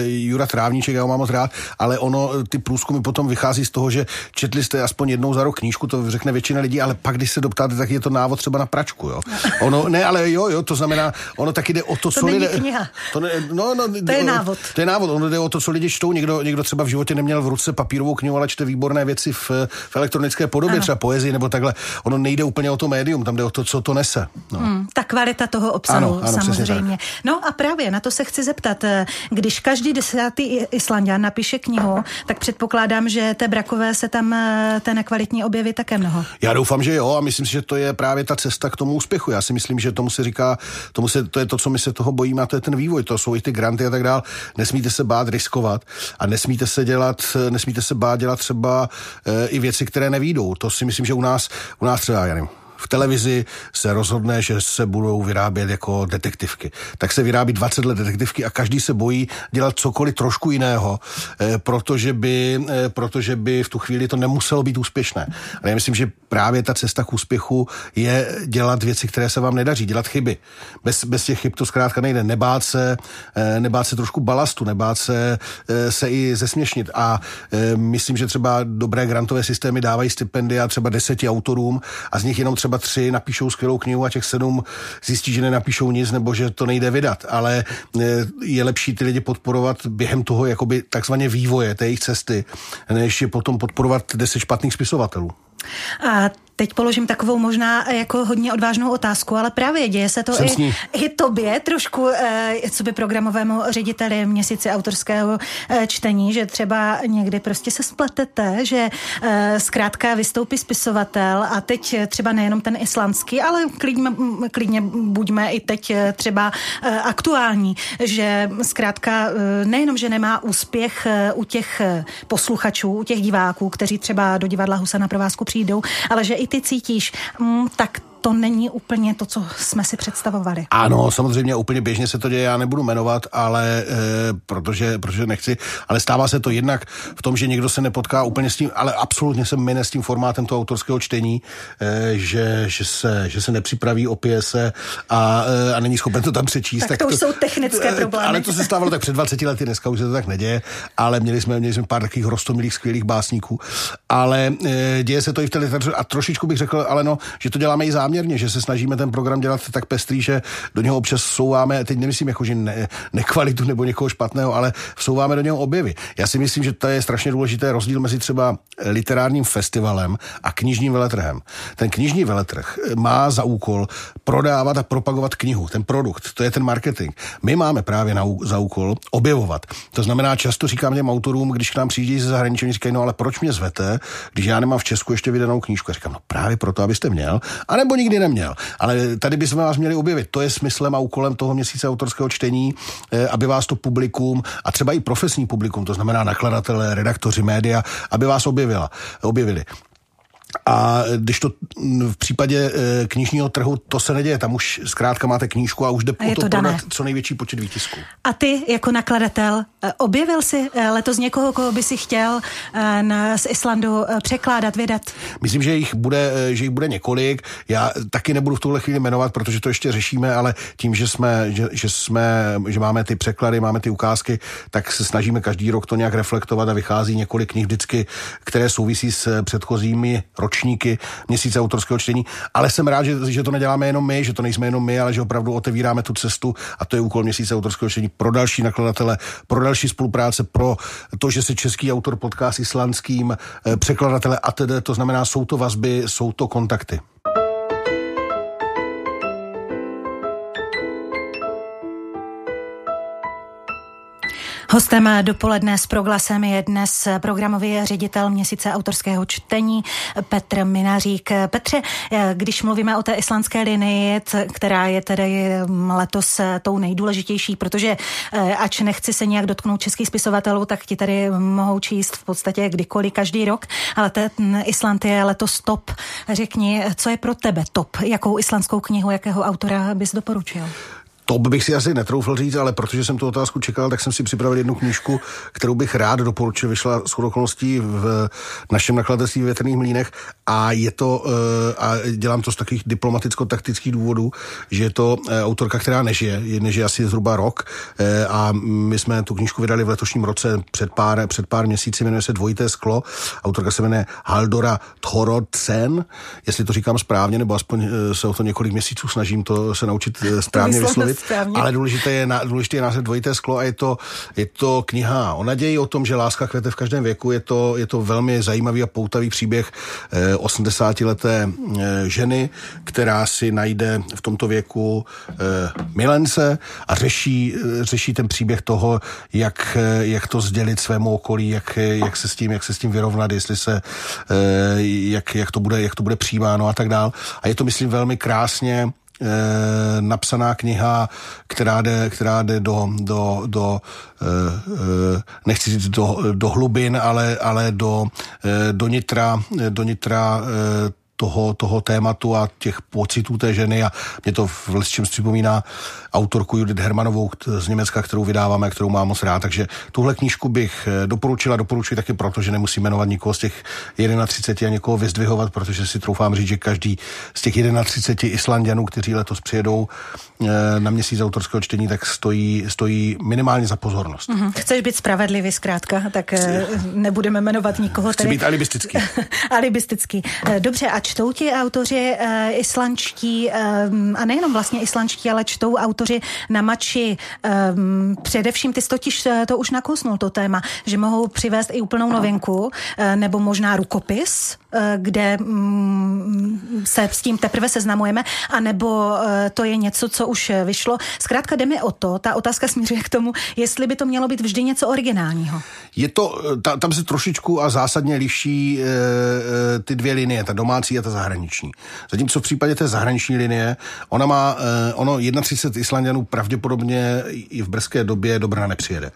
Jura Trávníček, já ho mám moc rád, ale ono, ty průzkumy potom vychází z toho, že četli jste aspoň jednou za rok knížku, to řekne většina lidí, ale pak, když se doptáte, tak je to návod třeba na pračku, jo. Ono, ne, ale jo, jo, to znamená, ono taky jde o to, to co lidé... kniha. To, ne, no, no, to je návod. To je návod, ono jde o to, co lidi čtou. Někdo, někdo třeba v životě neměl v ruce papírovou knihu, ale čte výborné věci v, v elektronické podobě, ano. třeba poezii nebo takhle. Ono nejde úplně o to médium, tam jde o to, co to nese. No. Hmm, ta kvalita toho obsahu, ano, ano, samozřejmě. No a právě na to se chci zeptat. Když každý desátý Islandian napíše knihu, tak předpokládám, že té brakové se tam té nekvalitní objeví také mnoho. Já doufám, že jo a myslím si, že to je právě ta cesta k tomu úspěchu. Já si myslím, že tomu se říká, tomu se, to je to, co my se toho bojíme, a to je ten vývoj, to jsou i ty granty a tak dále. Nesmíte se bát riskovat a nesmíte se dělat, nesmíte se bát dělat třeba e, i věci, které nevídou. To si myslím, že u nás, u nás třeba, já nevím, v televizi se rozhodne, že se budou vyrábět jako detektivky. Tak se vyrábí 20 let detektivky a každý se bojí dělat cokoliv trošku jiného, eh, protože by, eh, protože by v tu chvíli to nemuselo být úspěšné. Ale já myslím, že právě ta cesta k úspěchu je dělat věci, které se vám nedaří, dělat chyby. Bez, bez těch chyb to zkrátka nejde. Nebát se, eh, nebát se trošku balastu, nebát se, se i zesměšnit. A myslím, že třeba dobré grantové systémy dávají stipendia třeba deseti autorům a z nich jenom třeba třeba tři napíšou skvělou knihu a těch sedm zjistí, že nenapíšou nic nebo že to nejde vydat. Ale e, je lepší ty lidi podporovat během toho jakoby takzvaně vývoje té jejich cesty, než je potom podporovat deset špatných spisovatelů. A Teď položím takovou možná jako hodně odvážnou otázku, ale právě děje se to i, i tobě trošku, eh, co by programovému řediteli měsíci autorského eh, čtení, že třeba někdy prostě se spletete, že eh, zkrátka vystoupí spisovatel a teď třeba nejenom ten islandský, ale klidně, klidně buďme i teď eh, třeba eh, aktuální, že zkrátka eh, nejenom, že nemá úspěch eh, u těch eh, posluchačů, u těch diváků, kteří třeba do divadla Husa na provázku přijdou, ale že i ty cítíš, mm, tak to není úplně to, co jsme si představovali. Ano, samozřejmě úplně běžně se to děje, já nebudu jmenovat, ale e, protože, protože nechci, ale stává se to jednak v tom, že někdo se nepotká úplně s tím, ale absolutně se mine s tím formátem toho autorského čtení, e, že, že, se, že se nepřipraví, opije se a, e, a není schopen to tam přečíst. Tak, tak to, to už jsou technické problémy. Ale to se stávalo tak před 20 lety, dneska už se to tak neděje, ale měli jsme, měli jsme pár takových rostomilých, skvělých básníků. Ale e, děje se to i v té literatuře a trošičku bych řekl, ale no, že to děláme i záměrně záměrně, že se snažíme ten program dělat tak pestrý, že do něho občas souváme, teď nemyslím jako, že ne, nekvalitu nebo někoho špatného, ale vsouváme do něho objevy. Já si myslím, že to je strašně důležité rozdíl mezi třeba literárním festivalem a knižním veletrhem. Ten knižní veletrh má za úkol prodávat a propagovat knihu, ten produkt, to je ten marketing. My máme právě na, za úkol objevovat. To znamená, často říkám těm autorům, když k nám přijíždí ze zahraničí, oni říkají, no ale proč mě zvete, když já nemám v Česku ještě vydanou knížku? Já říkám, no právě proto, abyste měl, anebo nikdy neměl. Ale tady bychom vás měli objevit. To je smyslem a úkolem toho měsíce autorského čtení, eh, aby vás to publikum a třeba i profesní publikum, to znamená nakladatelé, redaktoři, média, aby vás objevila, objevili. A když to v případě e, knižního trhu to se neděje, tam už zkrátka máte knížku a už jde po to, to prodat co největší počet výtisků. A ty jako nakladatel, e, objevil jsi e, letos někoho, koho by si chtěl na, z Islandu překládat, vydat? Myslím, že jich bude, že jich bude několik. Já taky nebudu v tuhle chvíli jmenovat, protože to ještě řešíme, ale tím, že jsme, že, že jsme, že máme ty překlady, máme ty ukázky, tak se snažíme každý rok to nějak reflektovat a vychází několik knih vždycky, které souvisí s předchozími ročníky měsíce autorského čtení, ale jsem rád, že, že to neděláme jenom my, že to nejsme jenom my, ale že opravdu otevíráme tu cestu a to je úkol měsíce autorského čtení pro další nakladatele, pro další spolupráce, pro to, že se český autor potká s islandským eh, překladatele a tedy, to znamená, jsou to vazby, jsou to kontakty. Hostem dopoledne s proglasem je dnes programový ředitel měsíce autorského čtení Petr Minařík. Petře, když mluvíme o té islandské linii, která je tedy letos tou nejdůležitější, protože eh, ač nechci se nějak dotknout českých spisovatelů, tak ti tady mohou číst v podstatě kdykoliv každý rok, ale ten Island je letos top. Řekni, co je pro tebe top? Jakou islandskou knihu, jakého autora bys doporučil? To bych si asi netroufl říct, ale protože jsem tu otázku čekal, tak jsem si připravil jednu knížku, kterou bych rád doporučil. Vyšla s okolností v našem nakladatelství Větrných mlínech a je to, eh, a dělám to z takových diplomaticko-taktických důvodů, že je to eh, autorka, která nežije, nežije asi zhruba rok eh, a my jsme tu knížku vydali v letošním roce před pár, před pár měsíci, jmenuje se Dvojité sklo. Autorka se jmenuje Haldora Thorodsen, jestli to říkám správně, nebo aspoň se o to několik měsíců snažím to se naučit správně vyslovit. Správně. Ale důležité je, důležité je název Dvojité sklo a je to, je to kniha o naději, o tom, že láska kvete v každém věku. Je to, je to velmi zajímavý a poutavý příběh eh, 80-leté eh, ženy, která si najde v tomto věku eh, milence a řeší, eh, řeší ten příběh toho, jak, eh, jak to sdělit svému okolí, jak, jak, se s tím, jak se s tím vyrovnat, jestli se, eh, jak, jak, to bude, jak to bude přijímáno a tak dál. A je to, myslím, velmi krásně napsaná kniha, která jde, která jde do, do, do e, nechci říct do, do hlubin, ale, ale do, do nitra, do nitra toho, toho tématu a těch pocitů té ženy a mě to v čem připomíná autorku Judith Hermanovou z Německa, kterou vydáváme, kterou mám moc rád. Takže tuhle knížku bych eh, doporučila, doporučuji taky proto, že nemusím jmenovat nikoho z těch 31 a někoho vyzdvihovat, protože si troufám říct, že každý z těch 31 Islandianů, kteří letos přijedou eh, na měsíc autorského čtení, tak stojí, stojí minimálně za pozornost. Mm-hmm. Chceš být spravedlivý zkrátka, tak eh, nebudeme jmenovat nikoho. Chci tedy... být alibistický. alibistický. Dobře, a čtou ti autoři uh, islandští, um, a nejenom vlastně islandští, ale čtou autoři na mači um, především, ty totiž to už nakousnul to téma, že mohou přivést i úplnou novinku, uh, nebo možná rukopis, uh, kde um, se s tím teprve seznamujeme, anebo uh, to je něco, co už vyšlo. Zkrátka jde mi o to, ta otázka směřuje k tomu, jestli by to mělo být vždy něco originálního. Je to, ta, tam se trošičku a zásadně liší e, ty dvě linie, ta domácí a ta zahraniční. Zatímco v případě té zahraniční linie, ona má, eh, ono 31 Islandianů pravděpodobně i v brzké době do Brna nepřijede.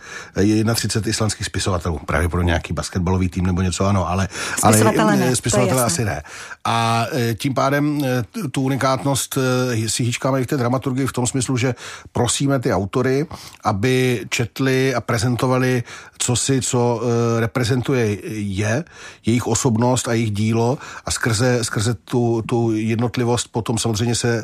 31 islandských spisovatelů, pravděpodobně nějaký basketbalový tým nebo něco, ano, ale, spisovatele, ale, ne, spisovatele asi ne. A eh, tím pádem eh, tu unikátnost si hýčkáme i v té dramaturgii v tom smyslu, že prosíme ty autory, aby četli a prezentovali co si, co reprezentuje je, jejich osobnost a jejich dílo a skrze, skrze skrze tu, tu jednotlivost potom samozřejmě se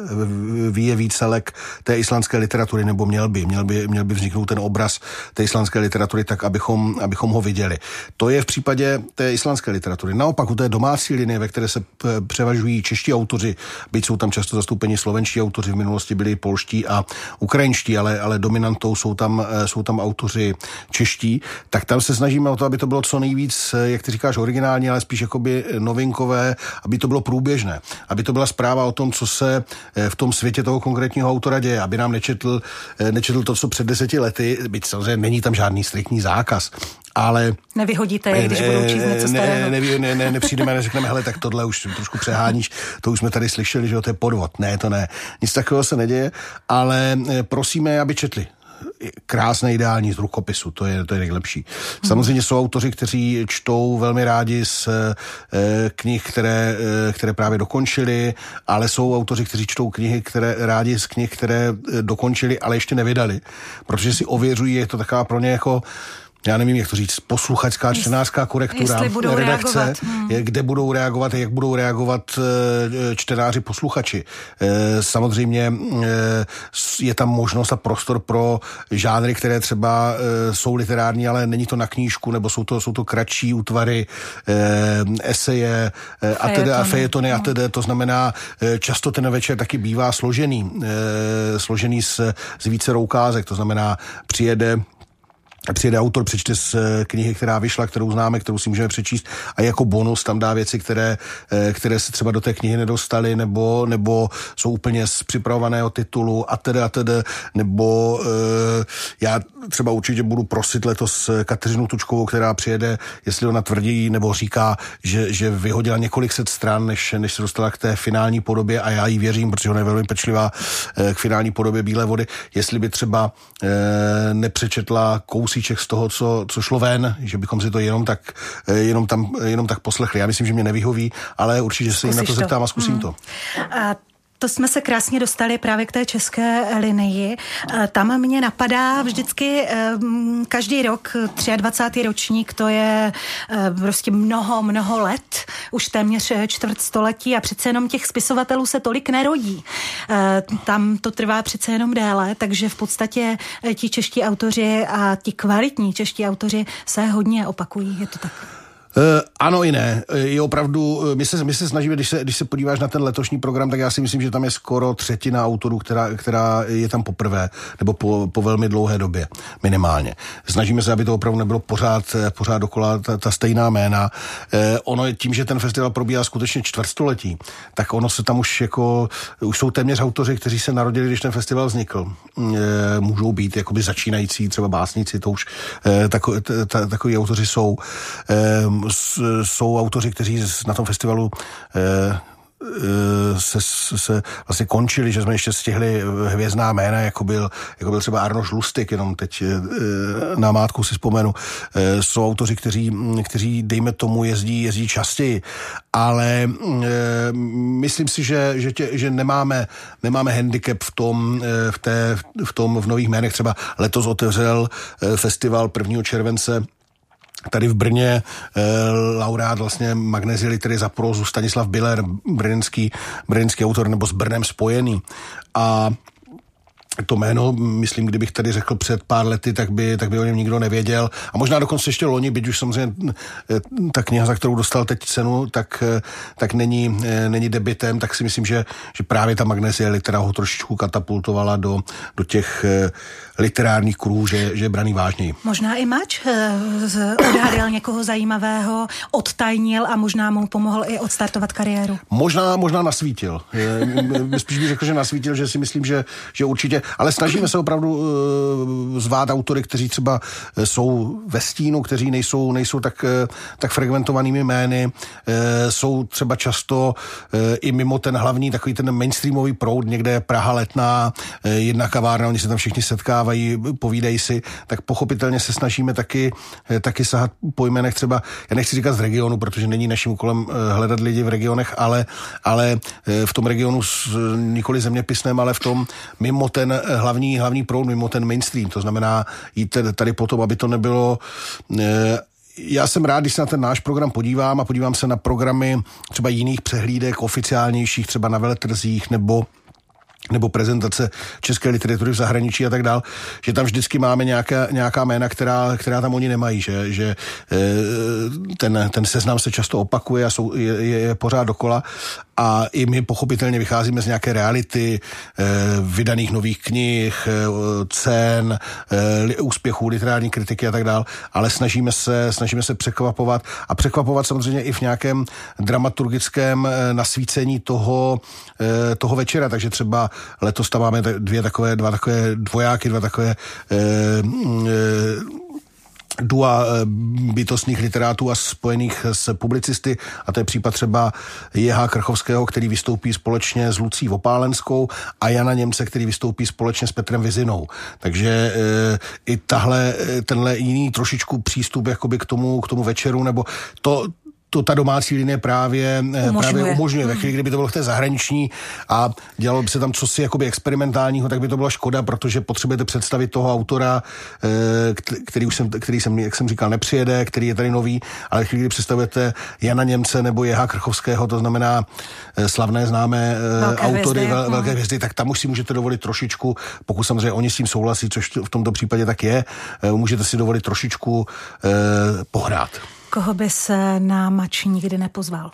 vyjeví celek té islandské literatury, nebo měl by, měl by, měl by vzniknout ten obraz té islandské literatury tak, abychom, abychom ho viděli. To je v případě té islandské literatury. Naopak u té domácí linie, ve které se převažují čeští autoři, byť jsou tam často zastoupeni slovenští autoři, v minulosti byli polští a ukrajinští, ale, ale dominantou jsou tam, jsou tam autoři čeští, tak tam se snažíme o to, aby to bylo co nejvíc, jak ty říkáš, originální, ale spíš jakoby novinkové, aby to bylo průběžné, aby to byla zpráva o tom, co se eh, v tom světě toho konkrétního autora děje, aby nám nečetl, eh, nečetl to, co před deseti lety, byť samozřejmě není tam žádný striktní zákaz, ale... Nevyhodíte je, když budou číst něco starého. Ne, ne, ne, ne, nepřijdeme a neřekneme, hele, tak tohle už trošku přeháníš, to už jsme tady slyšeli, že to je podvod. Ne, to ne. Nic takového se neděje, ale eh, prosíme, aby četli krásné, ideální z rukopisu, to je, to je nejlepší. Samozřejmě jsou autoři, kteří čtou velmi rádi z e, knih, které, e, které právě dokončili, ale jsou autoři, kteří čtou knihy, které rádi z knih, které e, dokončili, ale ještě nevydali, protože si ověřují, je to taková pro ně jako já nevím, jak to říct, posluchačská, čtenářská korektura, budou redakce, reagovat. Hmm. kde budou reagovat, jak budou reagovat eh, čtenáři, posluchači. Eh, samozřejmě eh, je tam možnost a prostor pro žánry, které třeba jsou literární, ale není to na knížku, nebo jsou to, jsou to kratší útvary, eseje a tedy a fejetony a hmm. tedy. To znamená, často ten večer taky bývá složený, složený z, z více roukázek, to znamená, přijede přijede autor, přečte z eh, knihy, která vyšla, kterou známe, kterou si můžeme přečíst. A jako bonus tam dá věci, které, eh, které se třeba do té knihy nedostaly nebo, nebo jsou úplně z připravovaného titulu a tedy a tedy, nebo e, já třeba určitě budu prosit letos Kateřinu Tučkovou, která přijede, jestli ona tvrdí nebo říká, že, že vyhodila několik set stran, než, než se dostala k té finální podobě a já jí věřím, protože ona je velmi pečlivá k finální podobě Bílé vody, jestli by třeba e, nepřečetla kousí kousíček z toho, co, co šlo ven, že bychom si to jenom tak, eh, jenom tam, jenom tak poslechli. Já myslím, že mě nevyhoví, ale určitě se jí na to zeptám a zkusím hmm. to. A to jsme se krásně dostali právě k té české linii. E, tam mě napadá vždycky e, každý rok 23. ročník, to je e, prostě mnoho, mnoho let, už téměř čtvrt století a přece jenom těch spisovatelů se tolik nerodí. Tam to trvá přece jenom déle, takže v podstatě ti čeští autoři a ti kvalitní čeští autoři se hodně opakují, je to tak. Uh, ano i ne. Eh, je opravdu, eh, my se, my se snažíme, když se, když se podíváš na ten letošní program, tak já si myslím, že tam je skoro třetina autorů, která, která je tam poprvé, nebo po, po velmi dlouhé době, minimálně. Snažíme se, aby to opravdu nebylo pořád, pořád dokola ta, ta stejná jména. Uh, ono je tím, že ten festival probíhá skutečně čtvrtstoletí, tak ono se tam už jako, už jsou téměř autoři, kteří se narodili, když ten festival vznikl. Uh, můžou být jakoby začínající, třeba básníci, to už uh, tako, t, t, takový autoři jsou. Uh, jsou autoři, kteří na tom festivalu eh, eh, se, se vlastně končili, že jsme ještě stihli hvězdná jména, jako byl, jako byl třeba Arnoš Lustig, jenom teď eh, na mátku si vzpomenu. Jsou autoři, kteří, kteří dejme tomu, jezdí, jezdí častěji, ale myslím si, že, že, tě, že nemáme, nemáme handicap v tom, v, té, v tom v nových jménech. Třeba letos otevřel festival 1. července Tady v Brně e, laureát vlastně magnezy litery za prózu Stanislav Biller, brněnský, brněnský autor nebo s Brnem spojený. A to jméno, myslím, kdybych tady řekl před pár lety, tak by, tak by o něm nikdo nevěděl. A možná dokonce ještě loni, byť už samozřejmě eh, ta kniha, za kterou dostal teď cenu, tak, eh, tak není, eh, není debitem, tak si myslím, že, že právě ta magnezie litera ho trošičku katapultovala do, do těch literárních kruhů, že, že je braný vážněji. Možná i Mač odhalil někoho zajímavého, odtajnil a možná mu pomohl i odstartovat kariéru. Možná, možná nasvítil. Spíš bych řekl, že nasvítil, že si myslím, že, že určitě ale snažíme se opravdu uh, zvát autory, kteří třeba uh, jsou ve stínu, kteří nejsou, nejsou tak, uh, tak frekventovanými jmény, jsou třeba často i mimo ten hlavní, takový ten mainstreamový proud, někde Praha letná, jedna kavárna, oni se tam všichni setkávají, povídají si, tak pochopitelně se snažíme taky, taky sahat po jménech třeba, já nechci říkat z regionu, protože není naším úkolem hledat lidi v regionech, ale, ale v tom regionu nikoli zeměpisném, ale v tom mimo ten eh, hlavní, hlavní proud, mimo ten mainstream. To znamená jít tady potom, aby to nebylo eh, já jsem rád, když se na ten náš program podívám a podívám se na programy třeba jiných přehlídek, oficiálnějších, třeba na veletrzích nebo nebo prezentace české literatury v zahraničí a tak dál, že tam vždycky máme nějaká, nějaká jména, která, která tam oni nemají, že, že eh, ten, ten seznam se často opakuje a jsou, je, je pořád dokola a i my pochopitelně vycházíme z nějaké reality eh, vydaných nových knih, eh, cen, úspěchů, literární kritiky a tak dál, ale snažíme se, snažíme se překvapovat a překvapovat samozřejmě i v nějakém dramaturgickém nasvícení toho, toho večera, takže třeba letos tam máme dvě takové, dva takové dvojáky, dva takové eh, eh, dua bytostných literátů a spojených s publicisty, a to je případ třeba Jeha Krchovského, který vystoupí společně s Lucí Vopálenskou a Jana Němce, který vystoupí společně s Petrem Vizinou. Takže i tahle, tenhle jiný trošičku přístup jakoby k tomu, k tomu večeru, nebo to, to ta domácí linie právě umožňuje, právě umožňuje. Ve chvíli, kdyby to bylo v té zahraniční a dělalo by se tam cosi jakoby experimentálního, tak by to byla škoda, protože potřebujete představit toho autora, eh, který už jsem, který jsem, jak jsem říkal, nepřijede, který je tady nový, ale chvíli, kdy představujete Jana Němce nebo Jeha Krchovského, to znamená eh, slavné známé eh, velké autory, hvězdy, vel, velké hvězdy, tak tam už si můžete dovolit trošičku, pokud samozřejmě oni s tím souhlasí, což v tomto případě tak je, můžete si dovolit trošičku eh, pohrát. Koho by se na mač nikdy nepozval?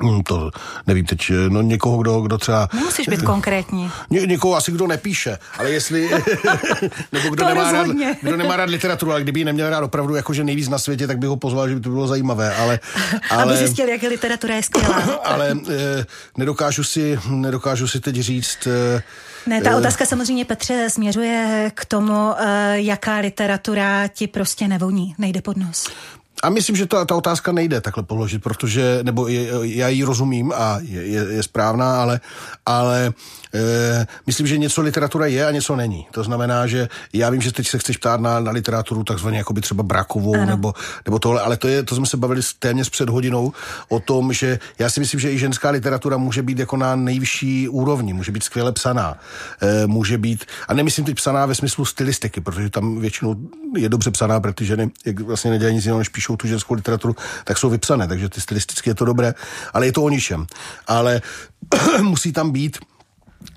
Hmm, to nevím teď, no někoho, kdo, kdo třeba... Nemusíš být konkrétní. Ně, někoho asi, kdo nepíše, ale jestli... nebo kdo nemá, rád, kdo nemá rád literaturu, ale kdyby ji neměl rád opravdu jakože nejvíc na světě, tak bych ho pozval, že by to bylo zajímavé, ale... ale Aby zjistil, jak literatura je skvělá. ale eh, nedokážu si, nedokážu si teď říct... Eh, ne, ta otázka samozřejmě, Petře, směřuje k tomu, eh, jaká literatura ti prostě nevoní, nejde pod nos. A myslím, že ta, ta otázka nejde takhle položit, protože, nebo je, já ji rozumím a je, je, je správná, ale, ale e, myslím, že něco literatura je a něco není. To znamená, že já vím, že teď se chceš ptát na, na literaturu takzvaně jako by třeba brakovou nebo, nebo tohle, ale to, je, to jsme se bavili téměř před hodinou o tom, že já si myslím, že i ženská literatura může být jako na nejvyšší úrovni, může být skvěle psaná, e, může být, a nemyslím teď psaná ve smyslu stylistiky, protože tam většinou je dobře psaná, protože ženy jak vlastně nedělají nic jiného, než píšou tu ženskou literaturu, tak jsou vypsané, takže ty stylisticky je to dobré, ale je to o ničem. Ale musí tam být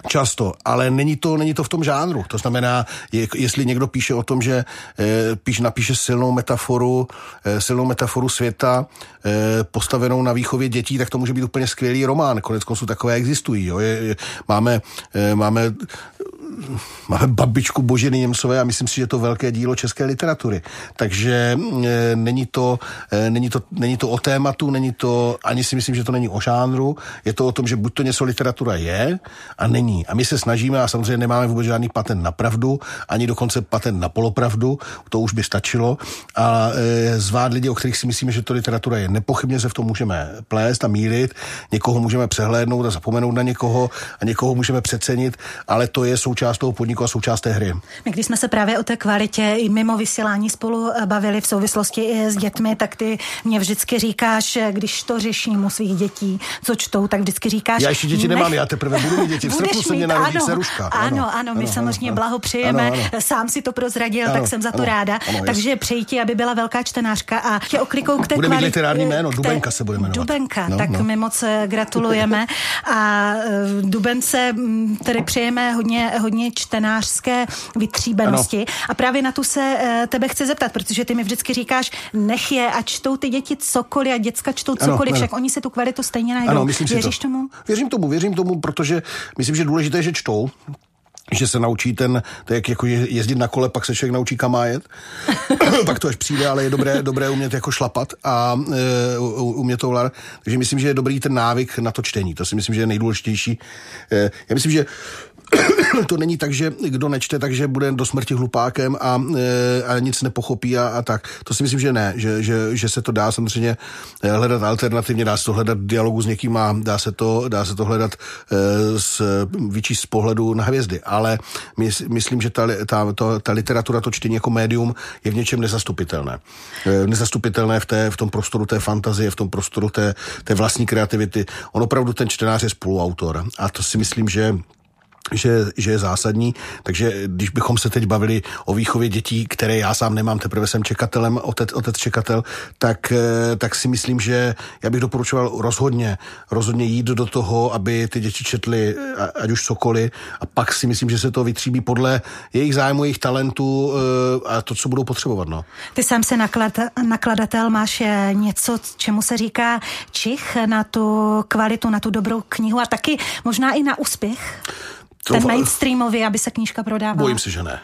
Často, ale není to, není to v tom žánru. To znamená, je, jestli někdo píše o tom, že e, píš, napíše silnou metaforu, e, silnou metaforu světa e, postavenou na výchově dětí, tak to může být úplně skvělý román. Konec konců takové existují. Jo? Je, je, máme, e, máme máme babičku Boženy Němcové a myslím si, že je to velké dílo české literatury. Takže e, není, to, e, není, to, není to o tématu, není to, ani si myslím, že to není o žánru, je to o tom, že buď to něco literatura je a není. A my se snažíme a samozřejmě nemáme vůbec žádný patent na pravdu, ani dokonce patent na polopravdu, to už by stačilo. A e, zvát lidi, o kterých si myslíme, že to literatura je. Nepochybně se v tom můžeme plést a mílit, někoho můžeme přehlédnout a zapomenout na někoho a někoho můžeme přecenit, ale to je součást součást toho podniku a součást té hry. My když jsme se právě o té kvalitě i mimo vysílání spolu eh, bavili v souvislosti i s dětmi, tak ty mě vždycky říkáš, když to řeším u svých dětí, co čtou, tak vždycky říkáš. Já ještě děti nech... nemám, já teprve budu mít děti. V srpnu se mě narodí ano, Ano, ano, ano, my ano, samozřejmě ano, blahopřejeme. Ano, ano. Sám si to prozradil, ano, tak jsem za to ano, ráda. Ano, Takže přeji ti, aby byla velká čtenářka a tě oklikou k té Bude mít literární jméno, Dubenka se bude jmenovat. Dubenka, no, tak no. my moc eh, gratulujeme a eh, Dubence mm, tedy přejeme hodně, hodně hodně čtenářské vytříbenosti. Ano. A právě na tu se uh, tebe chci zeptat, protože ty mi vždycky říkáš, nech je a čtou ty děti cokoliv a děcka čtou cokoliv, ano, však ano. oni si tu kvalitu stejně najdou. Ano, myslím Věříš to. tomu? Věřím tomu, věřím tomu, protože myslím, že důležité je, že čtou, že se naučí ten, to je jak jako jezdit na kole, pak se člověk naučí kam jet, pak to až přijde, ale je dobré, dobré umět jako šlapat a e, umět to vládat. Takže myslím, že je dobrý ten návyk na to čtení. To si myslím, že je nejdůležitější. E, já myslím, že to není tak, že kdo nečte, takže bude do smrti hlupákem a, e, a nic nepochopí a, a tak. To si myslím, že ne, že, že, že se to dá samozřejmě e, hledat alternativně, dá se to hledat dialogu s někým a dá se to, dá se to hledat z, vyčíst z pohledu na hvězdy. Ale my, myslím, že ta, ta, ta, ta literatura, to čtení jako médium je v něčem nezastupitelné. Nezastupitelné v, té, v tom prostoru té fantazie, v tom prostoru té, té vlastní kreativity. On opravdu ten čtenář je spoluautor. A to si myslím, že že, že je zásadní. Takže když bychom se teď bavili o výchově dětí, které já sám nemám, teprve jsem čekatelem, otec, otec čekatel, tak, eh, tak si myslím, že já bych doporučoval rozhodně, rozhodně jít do toho, aby ty děti četly ať už cokoliv a pak si myslím, že se to vytříbí podle jejich zájmu, jejich talentu eh, a to, co budou potřebovat. No. Ty sám se naklad, nakladatel, máš eh, něco, čemu se říká čich na tu kvalitu, na tu dobrou knihu a taky možná i na úspěch? Ten mainstreamový, aby se knížka prodávala? Bojím se, že ne.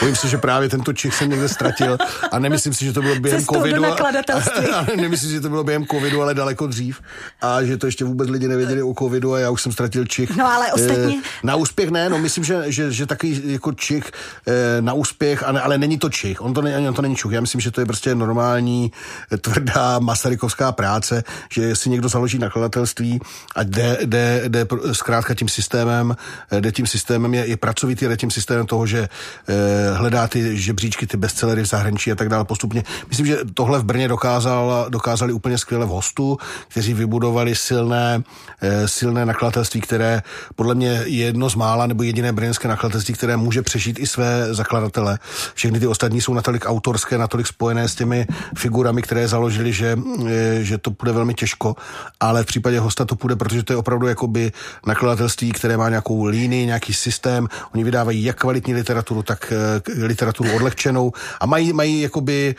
Bojím se, že právě tento Čech jsem někde ztratil a nemyslím si, že to bylo během Cestou covidu. do a- nakladatelství. a nemyslím si, že to bylo během covidu, ale daleko dřív. A že to ještě vůbec lidi nevěděli o covidu a já už jsem ztratil Čich. No, ale ostatně- Eh, Na úspěch ne, no myslím, že, že, že takový jako Čich eh, na úspěch, ale, ale není to Čich. On to, ne, on to není Čuch. Já myslím, že to je prostě normální, eh, tvrdá masarykovská práce, že si někdo založí nakladatelství a jde, jde, jde zkrátka tím systémem, jde tím systémem, je, je pracovitý, jde tím systémem toho, že hledá ty žebříčky, ty bestsellery v zahraničí a tak dále postupně. Myslím, že tohle v Brně dokázal, dokázali úplně skvěle v hostu, kteří vybudovali silné, eh, silné nakladatelství, které podle mě je jedno z mála nebo jediné brněnské nakladatelství, které může přežít i své zakladatele. Všechny ty ostatní jsou natolik autorské, natolik spojené s těmi figurami, které založili, že, eh, že to bude velmi těžko, ale v případě hosta to půjde, protože to je opravdu jakoby nakladatelství, které má nějakou línii, nějaký systém. Oni vydávají jak kvalitní literaturu, tak eh, literaturu odlehčenou a mají, mají jakoby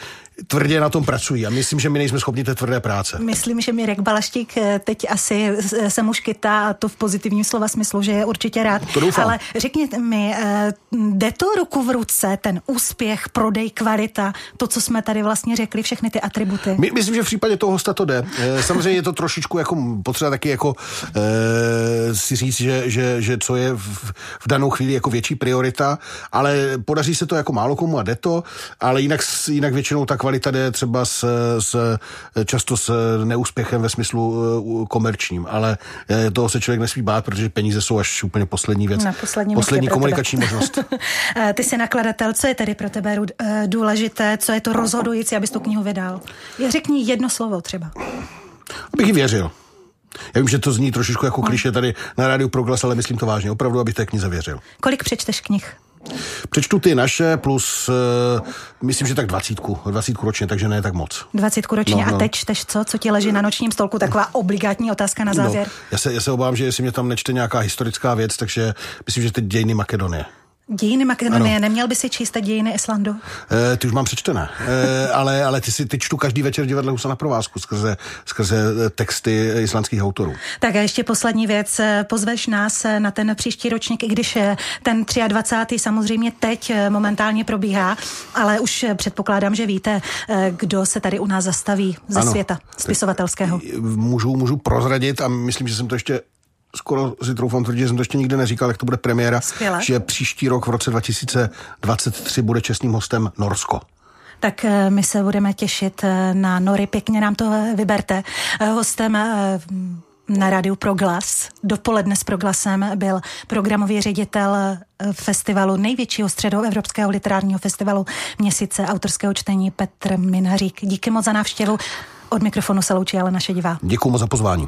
tvrdě na tom pracují a myslím, že my nejsme schopni té tvrdé práce. Myslím, že Mirek Balaštík eh, teď asi s- se mu škytá a to v pozitivním slova smyslu, že je určitě rád. To doufám. Ale řekněte mi, eh, jde to ruku v ruce, ten úspěch, prodej, kvalita, to, co jsme tady vlastně řekli, všechny ty atributy? My, myslím, že v případě toho hosta to jde. Eh, Samozřejmě je to trošičku jako potřeba taky jako e, si říct, že, že, že co je v, v danou chvíli jako větší priorita, ale podaří se to jako málo komu a jde to, ale jinak, jinak většinou ta kvalita jde třeba s, s, často s neúspěchem ve smyslu eh, komerčním, ale eh, toho se člověk nesmí bát, protože peníze jsou až úplně poslední věc. Na poslední pro komunikační možnost. Eh, Ty jsi nakladatel, co je tedy pro tebe důležité, co je to rozhodující, abys tu knihu vydal? Je- Řekni jedno slovo třeba. Abych jí věřil. Já vím, že to zní trošičku jako kliše tady na rádiu Proglas, ale myslím to vážně. Opravdu, abych té knize věřil. Kolik přečteš knih? Přečtu ty naše plus, uh, myslím, že tak dvacítku, dvacítku ročně, takže ne tak moc. Dvacítku ročně. No, no. A teď čteš co? Co ti leží na nočním stolku? Taková obligátní otázka na závěr. No, já, se, já se obávám, že jestli mě tam nečte nějaká historická věc, takže myslím, že teď dějiny Makedonie. Dějiny Makedonie, Ano. neměl by si číst dějiny Islandu? E, ty už mám přečtené, e, ale, ale ty si ty čtu každý večer v divadle Husa na provázku skrze, skrze eh, texty islandských autorů. Tak a ještě poslední věc. Pozveš nás na ten příští ročník, i když ten 23. samozřejmě teď momentálně probíhá, ale už předpokládám, že víte, kdo se tady u nás zastaví ze Ano. světa spisovatelského. Můžu, můžu prozradit a myslím, že jsem to ještě skoro si troufám tvrdit, že jsem to ještě nikdy neříkal, jak to bude premiéra, Skvěle. že příští rok v roce 2023 bude čestným hostem Norsko. Tak eh, my se budeme těšit eh, na Nory, pěkně nám to eh, vyberte. Hostem na rádiu Proglas, dopoledne s Proglasem byl programový ředitel festivalu, největšího středoevropského literárního festivalu měsíce autorského čtení Petr Minhařík. Díky moc za návštěvu. Od mikrofonu se loučí ale naše divá. Děkuji moc za pozvání.